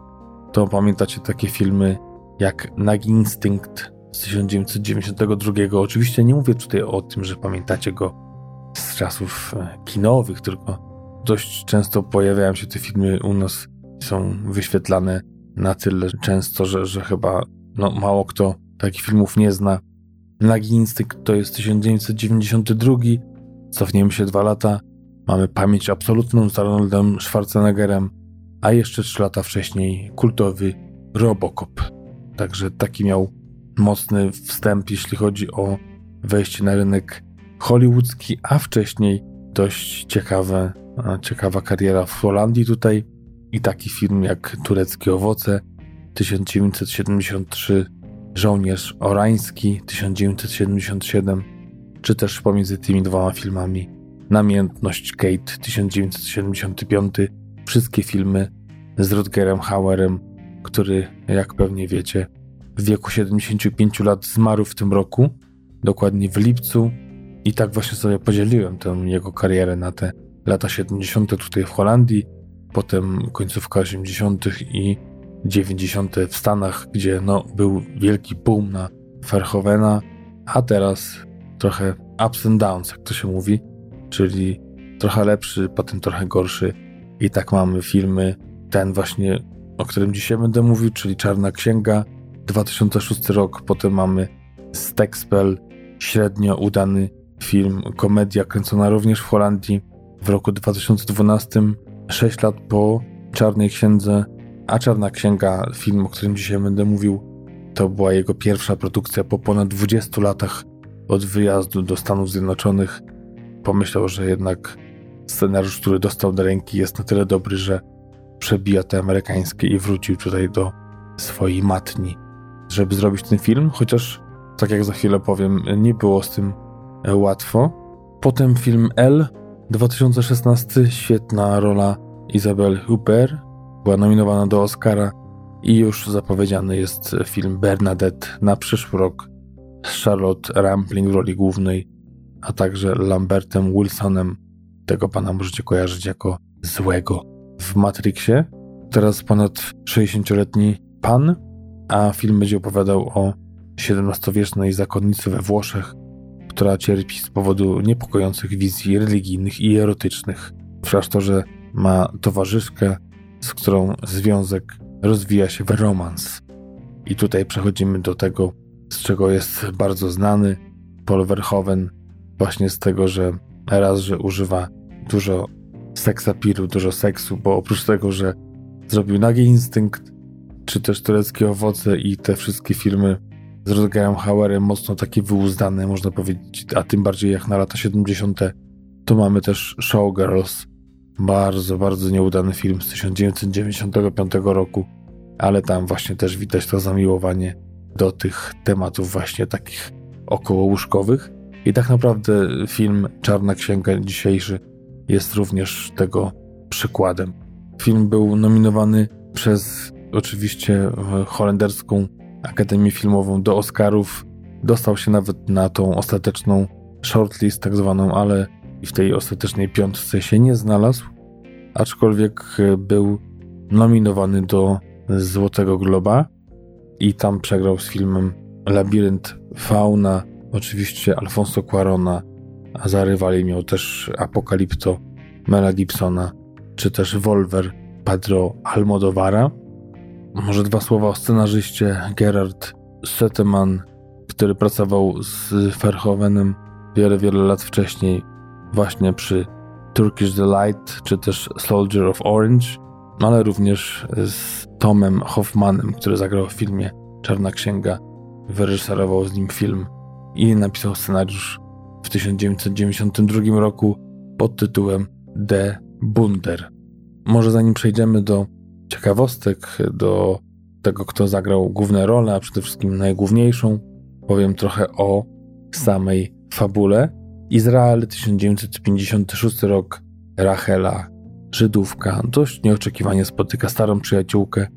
to pamiętacie takie filmy jak Nagi Instynkt z 1992. Oczywiście nie mówię tutaj o tym, że pamiętacie go z czasów kinowych, tylko dość często pojawiają się te filmy u nas, są wyświetlane na tyle często, że, że chyba no, mało kto takich filmów nie zna. Nagi Instynkt to jest 1992, cofniemy się dwa lata, mamy pamięć absolutną z Arnoldem Schwarzeneggerem, a jeszcze trzy lata wcześniej kultowy Robocop. Także taki miał mocny wstęp, jeśli chodzi o wejście na rynek hollywoodzki, a wcześniej dość ciekawe, ciekawa kariera w Holandii tutaj i taki film jak Tureckie Owoce 1973 Żołnierz Orański 1977, czy też pomiędzy tymi dwoma filmami Namiętność Kate 1975, wszystkie filmy z Rutgerem Hauerem, który, jak pewnie wiecie, w wieku 75 lat zmarł w tym roku, dokładnie w lipcu. I tak właśnie sobie podzieliłem tę jego karierę na te lata 70. tutaj w Holandii, potem końcówka 80. i 90. w Stanach, gdzie no, był wielki boom na Verhovena, a teraz trochę ups and downs, jak to się mówi, czyli trochę lepszy, potem trochę gorszy, I tak mamy filmy, ten właśnie, o którym dzisiaj będę mówił, czyli Czarna Księga, 2006 rok, potem mamy Stekspel, średnio udany film, komedia kręcona również w Holandii w roku 2012, 6 lat po Czarnej Księdze, a Czarna Księga, film, o którym dzisiaj będę mówił, to była jego pierwsza produkcja po ponad 20 latach od wyjazdu do Stanów Zjednoczonych. Pomyślał, że jednak scenariusz, który dostał do ręki, jest na tyle dobry, że przebija te amerykańskie i wrócił tutaj do swojej matni, żeby zrobić ten film, chociaż, tak jak za chwilę powiem, nie było z tym łatwo. Potem film L 2016, świetna rola Isabel Huppert, była nominowana do Oscara i już zapowiedziany jest film Bernadette na przyszły rok z Charlotte Rampling w roli głównej, a także Lambertem Wilsonem. Tego pana możecie kojarzyć jako złego w Matrixie. Teraz ponad 60-letni pan, a film będzie opowiadał o XVII-wiecznej zakonnicy we Włoszech, która cierpi z powodu niepokojących wizji religijnych i erotycznych. W klasztorze ma towarzyszkę, z którą związek rozwija się w romans. I tutaj przechodzimy do tego, z czego jest bardzo znany Paul Verhoeven, właśnie z tego, że raz, że używa dużo seksapiru, dużo seksu, bo oprócz tego, że zrobił Nagi Instynkt, czy też Tureckie Owoce i te wszystkie filmy z Rodgerem Hauerem mocno takie wyuzdane, można powiedzieć, a tym bardziej jak na lata 70., to mamy też Showgirls, bardzo, bardzo nieudany film z 1995 roku, ale tam właśnie też widać to zamiłowanie do tych tematów właśnie takich okołołóżkowych. I tak naprawdę film Czarna Księga dzisiejszy jest również tego przykładem. Film był nominowany przez oczywiście holenderską Akademię Filmową do Oscarów. Dostał się nawet na tą ostateczną shortlist tak zwaną, ale w tej ostatecznej piątce się nie znalazł, aczkolwiek był nominowany do Złotego Globa i tam przegrał z filmem Labirynt Fauna, oczywiście Alfonso Cuarona, a za rywali miał też Apokalipto Mela Gibsona, czy też Wolver Pedro Almodovara. Może dwa słowa o scenarzyście Gerard Setteman, który pracował z Verhoevenem wiele, wiele lat wcześniej, właśnie przy Turkish Delight, czy też Soldier of Orange, ale również z Tomem Hoffmanem, który zagrał w filmie Czarna Księga, wyreżyserował z nim film i napisał scenariusz w 1992 roku pod tytułem The Bunder. Może zanim przejdziemy do ciekawostek, do tego, kto zagrał główne role, a przede wszystkim najgłówniejszą, powiem trochę o samej fabule. Izrael, 1956 rok, Rachela, Żydówka, dość nieoczekiwanie spotyka starą przyjaciółkę,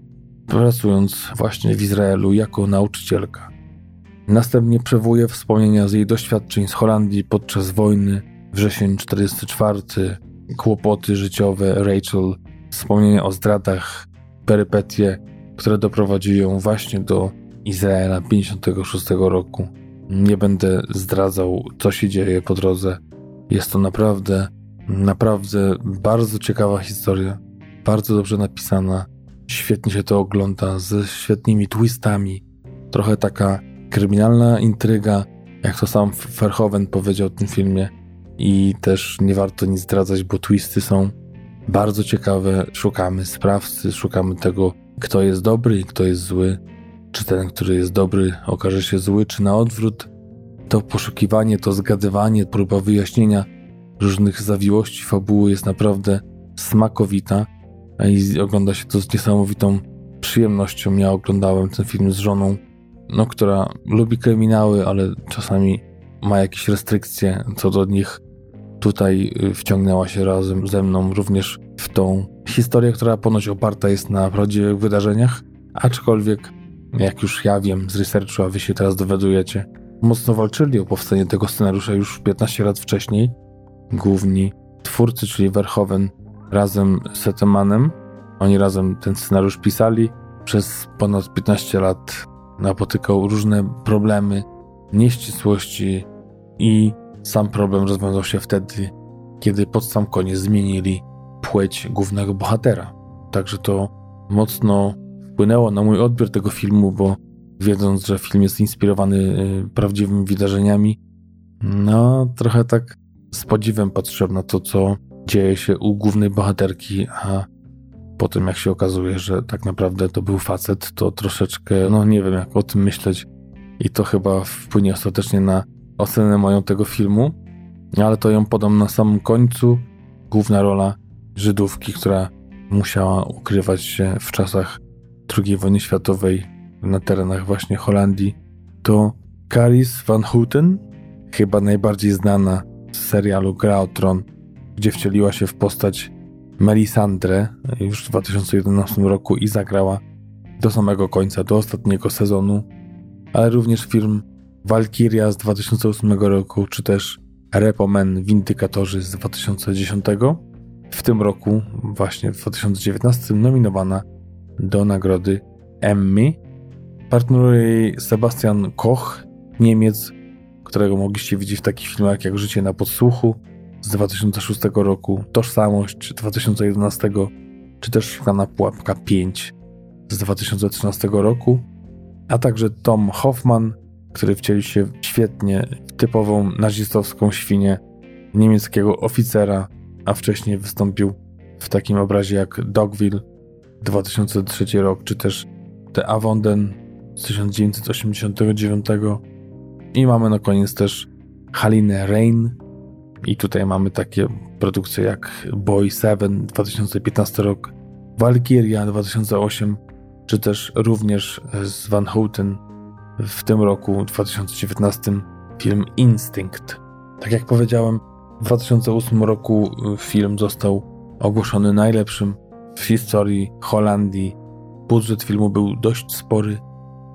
pracując właśnie w Izraelu jako nauczycielka. Następnie przywołuje wspomnienia z jej doświadczeń z Holandii podczas wojny, wrzesień 44, kłopoty życiowe Rachel, wspomnienia o zdradach, perypetie, które doprowadziły ją właśnie do Izraela 56 roku. Nie będę zdradzał, co się dzieje po drodze. Jest to naprawdę, naprawdę bardzo ciekawa historia, bardzo dobrze napisana. Świetnie się to ogląda, ze świetnymi twistami. Trochę taka kryminalna intryga, jak to sam Verhoeven powiedział w tym filmie. I też nie warto nic zdradzać, bo twisty są bardzo ciekawe. Szukamy sprawcy, szukamy tego, kto jest dobry i kto jest zły. Czy ten, który jest dobry, okaże się zły, czy na odwrót. To poszukiwanie, to zgadywanie, próba wyjaśnienia różnych zawiłości fabuły jest naprawdę smakowita i ogląda się to z niesamowitą przyjemnością. Ja oglądałem ten film z żoną no, która lubi kryminały, ale czasami ma jakieś restrykcje co do nich. Tutaj y, wciągnęła się razem ze mną również w tą historię, która ponoć oparta jest na prawdziwych wydarzeniach, aczkolwiek, jak już ja wiem z researchu, a wy się teraz dowiadujecie, mocno walczyli o powstanie tego scenariusza już 15 lat wcześniej. Główni twórcy, czyli Verhoeven razem z Setemanem, oni razem ten scenariusz pisali. Przez ponad 15 lat napotykał różne problemy, nieścisłości i sam problem rozwiązał się wtedy, kiedy pod sam koniec zmienili płeć głównego bohatera. Także to mocno wpłynęło na mój odbiór tego filmu, bo wiedząc, że film jest inspirowany y, prawdziwymi wydarzeniami, no trochę tak z podziwem patrzyłem na to, co dzieje się u głównej bohaterki, a potem jak się okazuje, że tak naprawdę to był facet, to troszeczkę, no nie wiem jak o tym myśleć i to chyba wpłynie ostatecznie na ocenę moją tego filmu, ale to ją podam na samym końcu. Główna rola Żydówki, która musiała ukrywać się w czasach II wojny światowej na terenach właśnie Holandii, to Caris van Houten, chyba najbardziej znana z serialu Gra o Tron, gdzie wcieliła się w postać Melisandre już w 2011 roku i zagrała do samego końca, do ostatniego sezonu, ale również film Valkyria z 2008 roku, czy też Repo Man Windykatorzy z 2010. W tym roku, właśnie w 2019, nominowana do nagrody Emmy. Partneruje jej Sebastian Koch, Niemiec, którego mogliście widzieć w takich filmach jak Życie na podsłuchu z 2006 roku, Tożsamość 2011, czy też Szklana Pułapka 5 z 2013 roku, a także Tom Hoffman, który wcielił się świetnie w typową nazistowską świnię niemieckiego oficera, a wcześniej wystąpił w takim obrazie jak Dogville 2003 rok, czy też The Avonden z 1989. I mamy na koniec też Halinę Rain. I tutaj mamy takie produkcje jak Boy 7 2015 rok, Valkyria 2008, czy też również z Van Houten w tym roku 2019 film Instinct. Tak jak powiedziałem, w 2008 roku film został ogłoszony najlepszym w historii Holandii. Budżet filmu był dość spory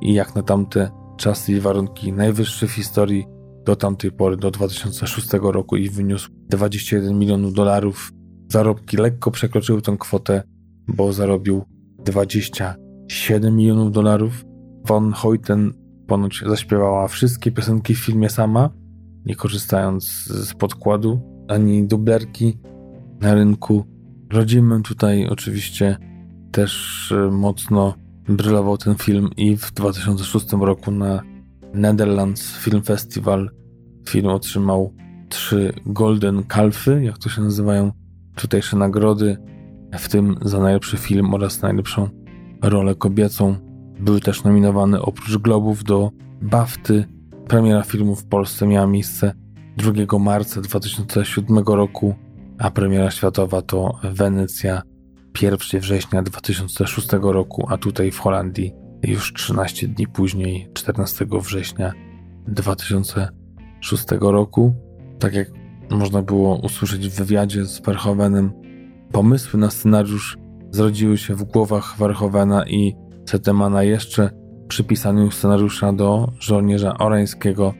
i jak na tamte czasy i warunki najwyższy w historii do tamtej pory, do 2006 roku i wyniósł 21 milionów dolarów. Zarobki lekko przekroczyły tę kwotę, bo zarobił 27 milionów dolarów. Von Hoyten ponoć zaśpiewała wszystkie piosenki w filmie sama, nie korzystając z podkładu ani dublerki na rynku. Rodzimym tutaj oczywiście też e, mocno brylował ten film i w 2006 roku na Netherlands Film Festival film otrzymał trzy Golden Kalfy, jak to się nazywają, tutejsze nagrody, w tym za najlepszy film oraz najlepszą rolę kobiecą. Były też nominowane oprócz Globów do BAFTY. Premiera filmu w Polsce miała miejsce 2 marca 2007 roku, a premiera światowa to Wenecja 1 września 2006 roku, a tutaj w Holandii już 13 dni później, 14 września 2006 roku. Tak jak można było usłyszeć w wywiadzie z Verhoevenem, pomysły na scenariusz zrodziły się w głowach Verhoevena i Setemana jeszcze przy pisaniu scenariusza do żołnierza orańskiego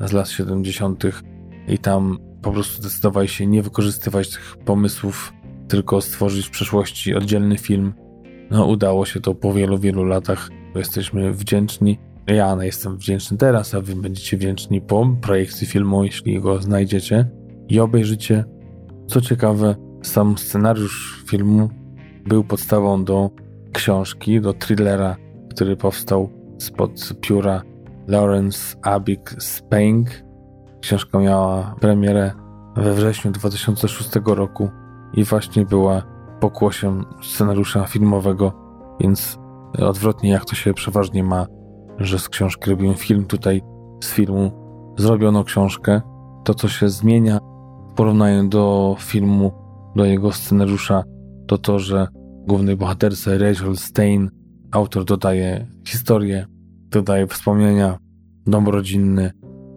z lat 70. i tam po prostu zdecydowali się nie wykorzystywać tych pomysłów, tylko stworzyć w przeszłości oddzielny film. No, udało się to po wielu, wielu latach. Jesteśmy wdzięczni. Ja jestem wdzięczny teraz, a wy będziecie wdzięczni po projekcji filmu, jeśli go znajdziecie i obejrzycie. Co ciekawe, sam scenariusz filmu był podstawą do książki, do thrillera, który powstał spod pióra Lawrence Abig Spang. Książka miała premierę we wrześniu 2006 roku i właśnie była pokłosiem scenariusza filmowego, więc odwrotnie jak to się przeważnie ma, że z książki robią film, tutaj z filmu zrobiono książkę. To, co się zmienia w porównaniu do filmu, do jego scenariusza, to to, że głównej bohaterce Rachel Stein autor dodaje historię, dodaje wspomnienia, dom rodzinny,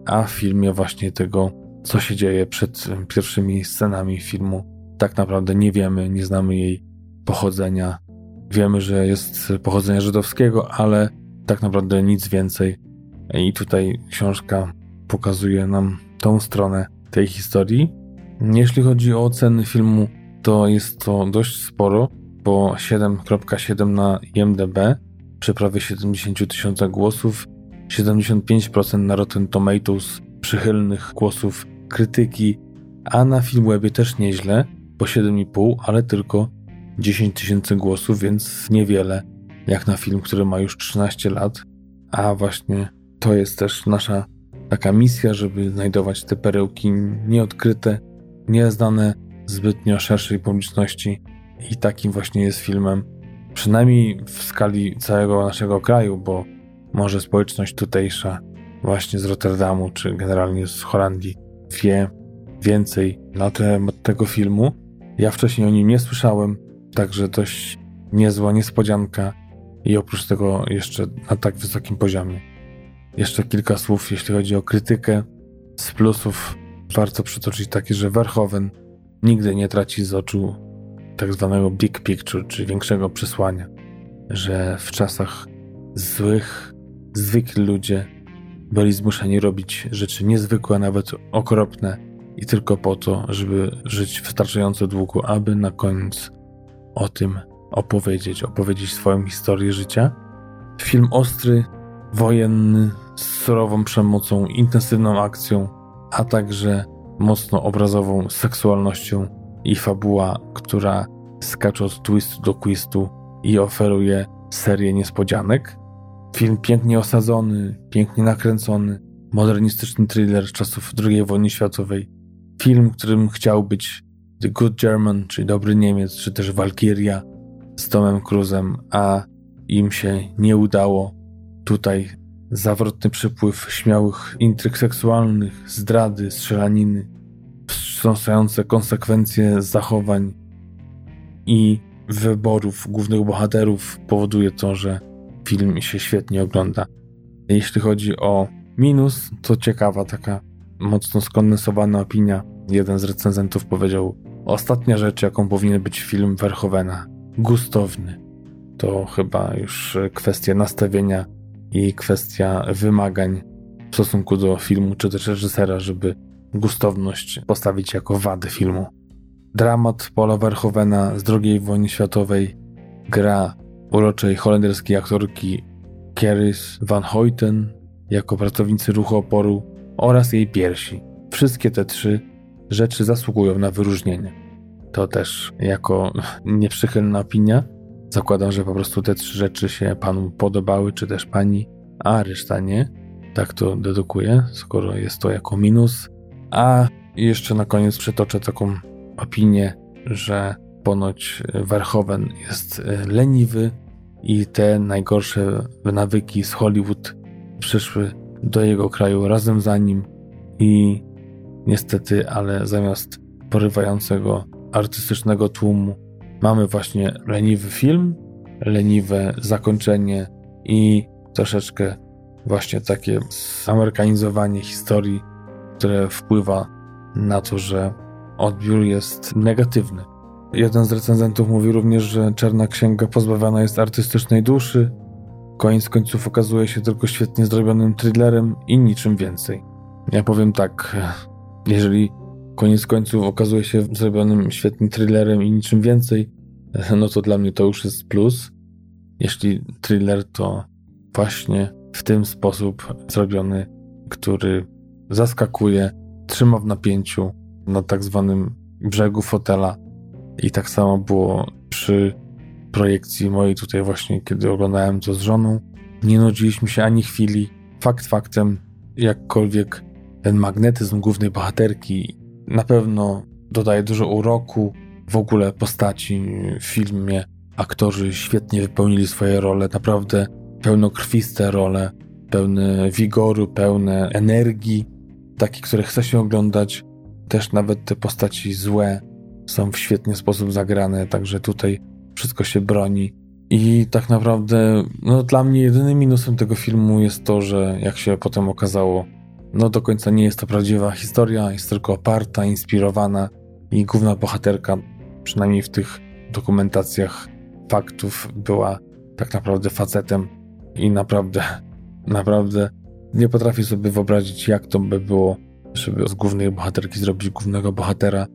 a w filmie właśnie tego, co się dzieje przed pierwszymi scenami filmu, tak naprawdę nie wiemy, nie znamy jej pochodzenia. Wiemy, że jest pochodzenia żydowskiego, ale tak naprawdę nic więcej. I tutaj książka pokazuje nam tą stronę tej historii. Jeśli chodzi o oceny filmu, to jest to dość sporo, bo 7.7 na IMDb przy prawie 70 tysiącach głosów, 75% na Rotten Tomatoes przychylnych głosów krytyki, a na Filmwebie też nieźle, po 7,5, ale tylko 10 tysięcy głosów, więc niewiele jak na film, który ma już 13 lat. A właśnie to jest też nasza taka misja, żeby znajdować te perełki nieodkryte, nieznane zbytnio szerszej publiczności. I takim właśnie jest filmem, przynajmniej w skali całego naszego kraju, bo może społeczność tutejsza, właśnie z Rotterdamu, czy generalnie z Holandii, wie więcej na temat tego filmu. Ja wcześniej o nim nie słyszałem, także dość niezła niespodzianka i oprócz tego jeszcze na tak wysokim poziomie. Jeszcze kilka słów, jeśli chodzi o krytykę. Z plusów warto przytoczyć takie, że Verhoeven nigdy nie traci z oczu tak zwanego big picture, czy większego przesłania, że w czasach złych, zwykli ludzie byli zmuszeni robić rzeczy niezwykłe, nawet okropne i tylko po to, żeby żyć wystarczająco długo, aby na koniec o tym opowiedzieć, opowiedzieć swoją historię życia. Film ostry, wojenny, z surową przemocą, intensywną akcją, a także mocno obrazową seksualnością i fabuła, która skacze od twistu do twistu i oferuje serię niespodzianek. Film pięknie osadzony, pięknie nakręcony, modernistyczny thriller czasów II wojny światowej. Film, którym chciał być The Good German, czyli Dobry Niemiec, czy też Valkyria z Tomem Cruzem, a im się nie udało. Tutaj zawrotny przypływ śmiałych intryg seksualnych, zdrady, strzelaniny, wstrząsające konsekwencje zachowań i wyborów głównych bohaterów powoduje to, że film się świetnie ogląda. Jeśli chodzi o minus, to ciekawa taka mocno skondensowana opinia. Jeden z recenzentów powiedział: Ostatnia rzecz, jaką powinien być film Verhoevena gustowny. To chyba już kwestia nastawienia i kwestia wymagań w stosunku do filmu czy też reżysera, żeby gustowność postawić jako wadę filmu. Dramat Paula Verhoevena z II wojny światowej gra uroczej holenderskiej aktorki Keris van Hoyten jako pracownicy ruchu oporu oraz jej piersi. Wszystkie te trzy rzeczy zasługują na wyróżnienie. To też jako nieprzychylna opinia. Zakładam, że po prostu te trzy rzeczy się panu podobały, czy też pani, a reszta nie. Tak to dedukuję, skoro jest to jako minus. A jeszcze na koniec przytoczę taką opinię, że ponoć Verhoeven jest e, leniwy i te najgorsze nawyki z Hollywood przyszły do jego kraju razem za nim i niestety, ale zamiast porywającego artystycznego tłumu mamy właśnie leniwy film, leniwe zakończenie i troszeczkę właśnie takie amerykanizowanie historii, które wpływa na to, że odbiór jest negatywny. Jeden z recenzentów mówi również, że Czarna Księga pozbawiona jest artystycznej duszy. Koniec końców okazuje się tylko świetnie zrobionym thrillerem i niczym więcej. Ja powiem tak, jeżeli koniec końców okazuje się zrobionym świetnym thrillerem i niczym więcej, no to dla mnie to już jest plus. Jeśli thriller to właśnie w tym sposób zrobiony, który zaskakuje, trzyma w napięciu na tak zwanym brzegu fotela. I tak samo było przy projekcji mojej tutaj właśnie, kiedy oglądałem to z żoną. Nie nudziliśmy się ani chwili. Fakt faktem, jakkolwiek ten magnetyzm głównej bohaterki na pewno dodaje dużo uroku w ogóle postaci w filmie. Aktorzy świetnie wypełnili swoje role, naprawdę pełnokrwiste role, pełne wigoru, pełne energii, takie, które chce się oglądać. Też nawet te postaci złe są w świetny sposób zagrane, także tutaj wszystko się broni. I tak naprawdę, no dla mnie jedynym minusem tego filmu jest to, że jak się potem okazało, no do końca nie jest to prawdziwa historia, jest tylko oparta, inspirowana i główna bohaterka, przynajmniej w tych dokumentacjach faktów, była tak naprawdę facetem i naprawdę, naprawdę nie potrafię sobie wyobrazić, jak to by było, żeby z głównej bohaterki zrobić głównego bohatera.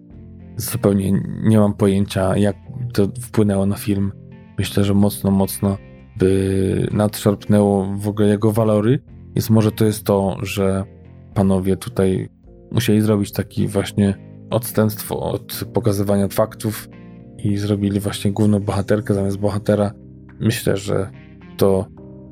Zupełnie nie mam pojęcia, jak to wpłynęło na film. Myślę, że mocno, mocno by nadszarpnęło w ogóle jego walory. Więc może to jest to, że panowie tutaj musieli zrobić taki właśnie odstępstwo od pokazywania faktów i zrobili właśnie główną bohaterkę zamiast bohatera. Myślę, że to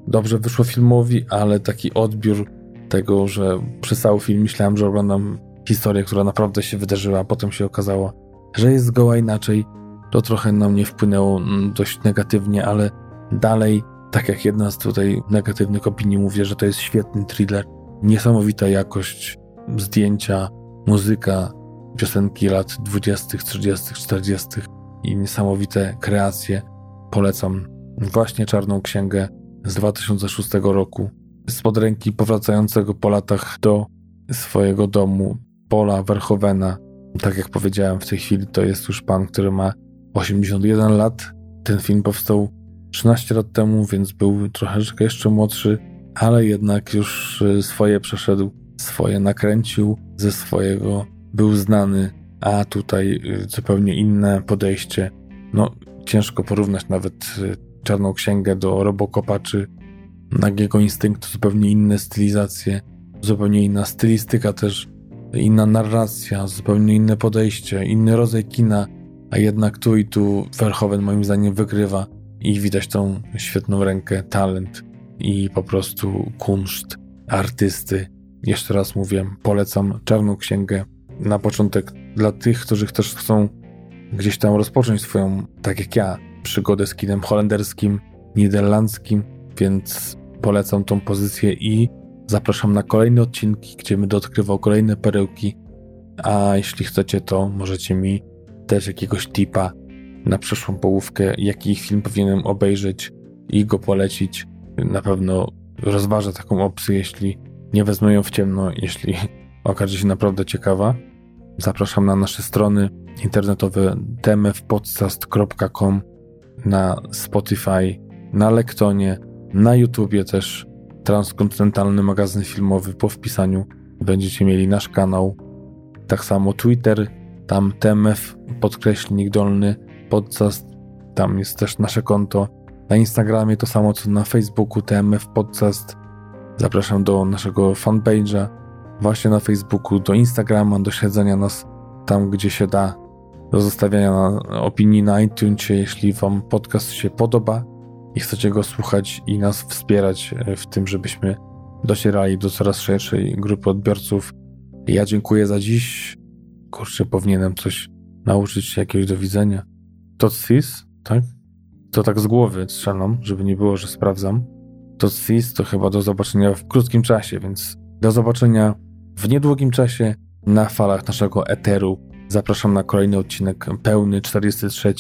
dobrze wyszło filmowi, ale taki odbiór tego, że przez cały film myślałem, że oglądam historię, która naprawdę się wydarzyła, a potem się okazało, że jest zgoła inaczej, to trochę na mnie wpłynęło mm, dość negatywnie, ale dalej, tak jak jedna z tutaj negatywnych opinii, mówię, że to jest świetny thriller, niesamowita jakość zdjęcia, muzyka, piosenki lat 20., 30., 40. i niesamowite kreacje. Polecam właśnie Czarną Księgę z 2006 roku. Spod ręki powracającego po latach do swojego domu Pola Verhovena. Tak jak powiedziałem, w tej chwili to jest już pan, który ma 81 lat. Ten film powstał 13 lat temu, więc był troszeczkę jeszcze młodszy, ale jednak już y, swoje przeszedł, swoje nakręcił ze swojego, był znany, a tutaj y, zupełnie inne podejście. No, ciężko porównać nawet y, Czarną Księgę do Robocopa czy Nagiego Instynktu, zupełnie inne stylizacje, zupełnie inna stylistyka też, inna narracja, zupełnie inne podejście, inny rodzaj kina, a jednak tu i tu Verhoeven moim zdaniem wygrywa i widać tą świetną rękę, talent i po prostu kunszt artysty. Jeszcze raz mówię, polecam Czarną Księgę na początek dla tych, którzy też chcą gdzieś tam rozpocząć swoją, tak jak ja, przygodę z kinem holenderskim, niderlandzkim, więc polecam tą pozycję i zapraszam na kolejne odcinki, gdzie będę odkrywał kolejne perełki. A jeśli chcecie, to możecie mi też jakiegoś tipa na przyszłą połówkę, jaki film powinienem obejrzeć i go polecić. Na pewno rozważę taką opcję, jeśli nie wezmę ją w ciemno, jeśli okaże się naprawdę ciekawa. Zapraszam na nasze strony internetowe tmfpodcast.com, na Spotify, na Lektonie, na YouTubie też transkontynentalny magazyn filmowy po wpisaniu będziecie mieli nasz kanał. Tak samo Twitter, tam TMF podkreślnik dolny podcast, tam jest też nasze konto. Na Instagramie to samo co na Facebooku TMF Podcast. Zapraszam do naszego fanpage'a, właśnie na Facebooku, do Instagrama, do śledzenia nas tam, gdzie się da, do zostawiania opinii na iTunesie, jeśli Wam podcast się podoba i chcecie go słuchać i nas wspierać e, w tym, żebyśmy docierali do coraz szerszej grupy odbiorców. Ja dziękuję za dziś. Kurczę, powinienem coś nauczyć się jakiegoś do widzenia. Totsis, tak? To tak z głowy strzelam, żeby nie było, że sprawdzam. Totsis to chyba do zobaczenia w krótkim czasie, więc do zobaczenia w niedługim czasie na falach naszego eteru. Zapraszam na kolejny odcinek pełny, 43,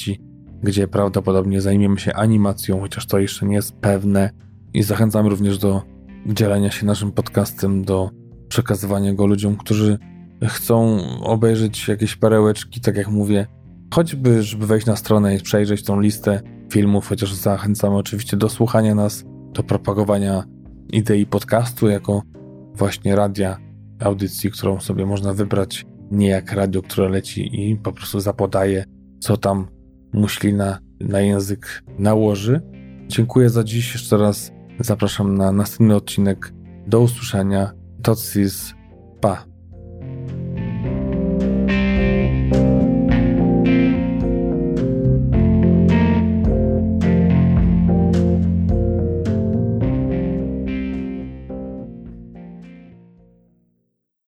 gdzie prawdopodobnie zajmiemy się animacją, chociaż to jeszcze nie jest pewne. I zachęcam również do dzielenia się naszym podcastem, do przekazywania go ludziom, którzy chcą obejrzeć jakieś perełeczki, tak jak mówię, choćby, żeby wejść na stronę i przejrzeć tą listę filmów, chociaż zachęcamy oczywiście do słuchania nas, do propagowania idei podcastu jako właśnie radia, audycji, którą sobie można wybrać, nie jak radio, które leci i po prostu zapodaje, co tam muślina na język nałoży. Dziękuję za dziś. Jeszcze raz zapraszam na następny odcinek. Do usłyszenia. Totsis. Pa.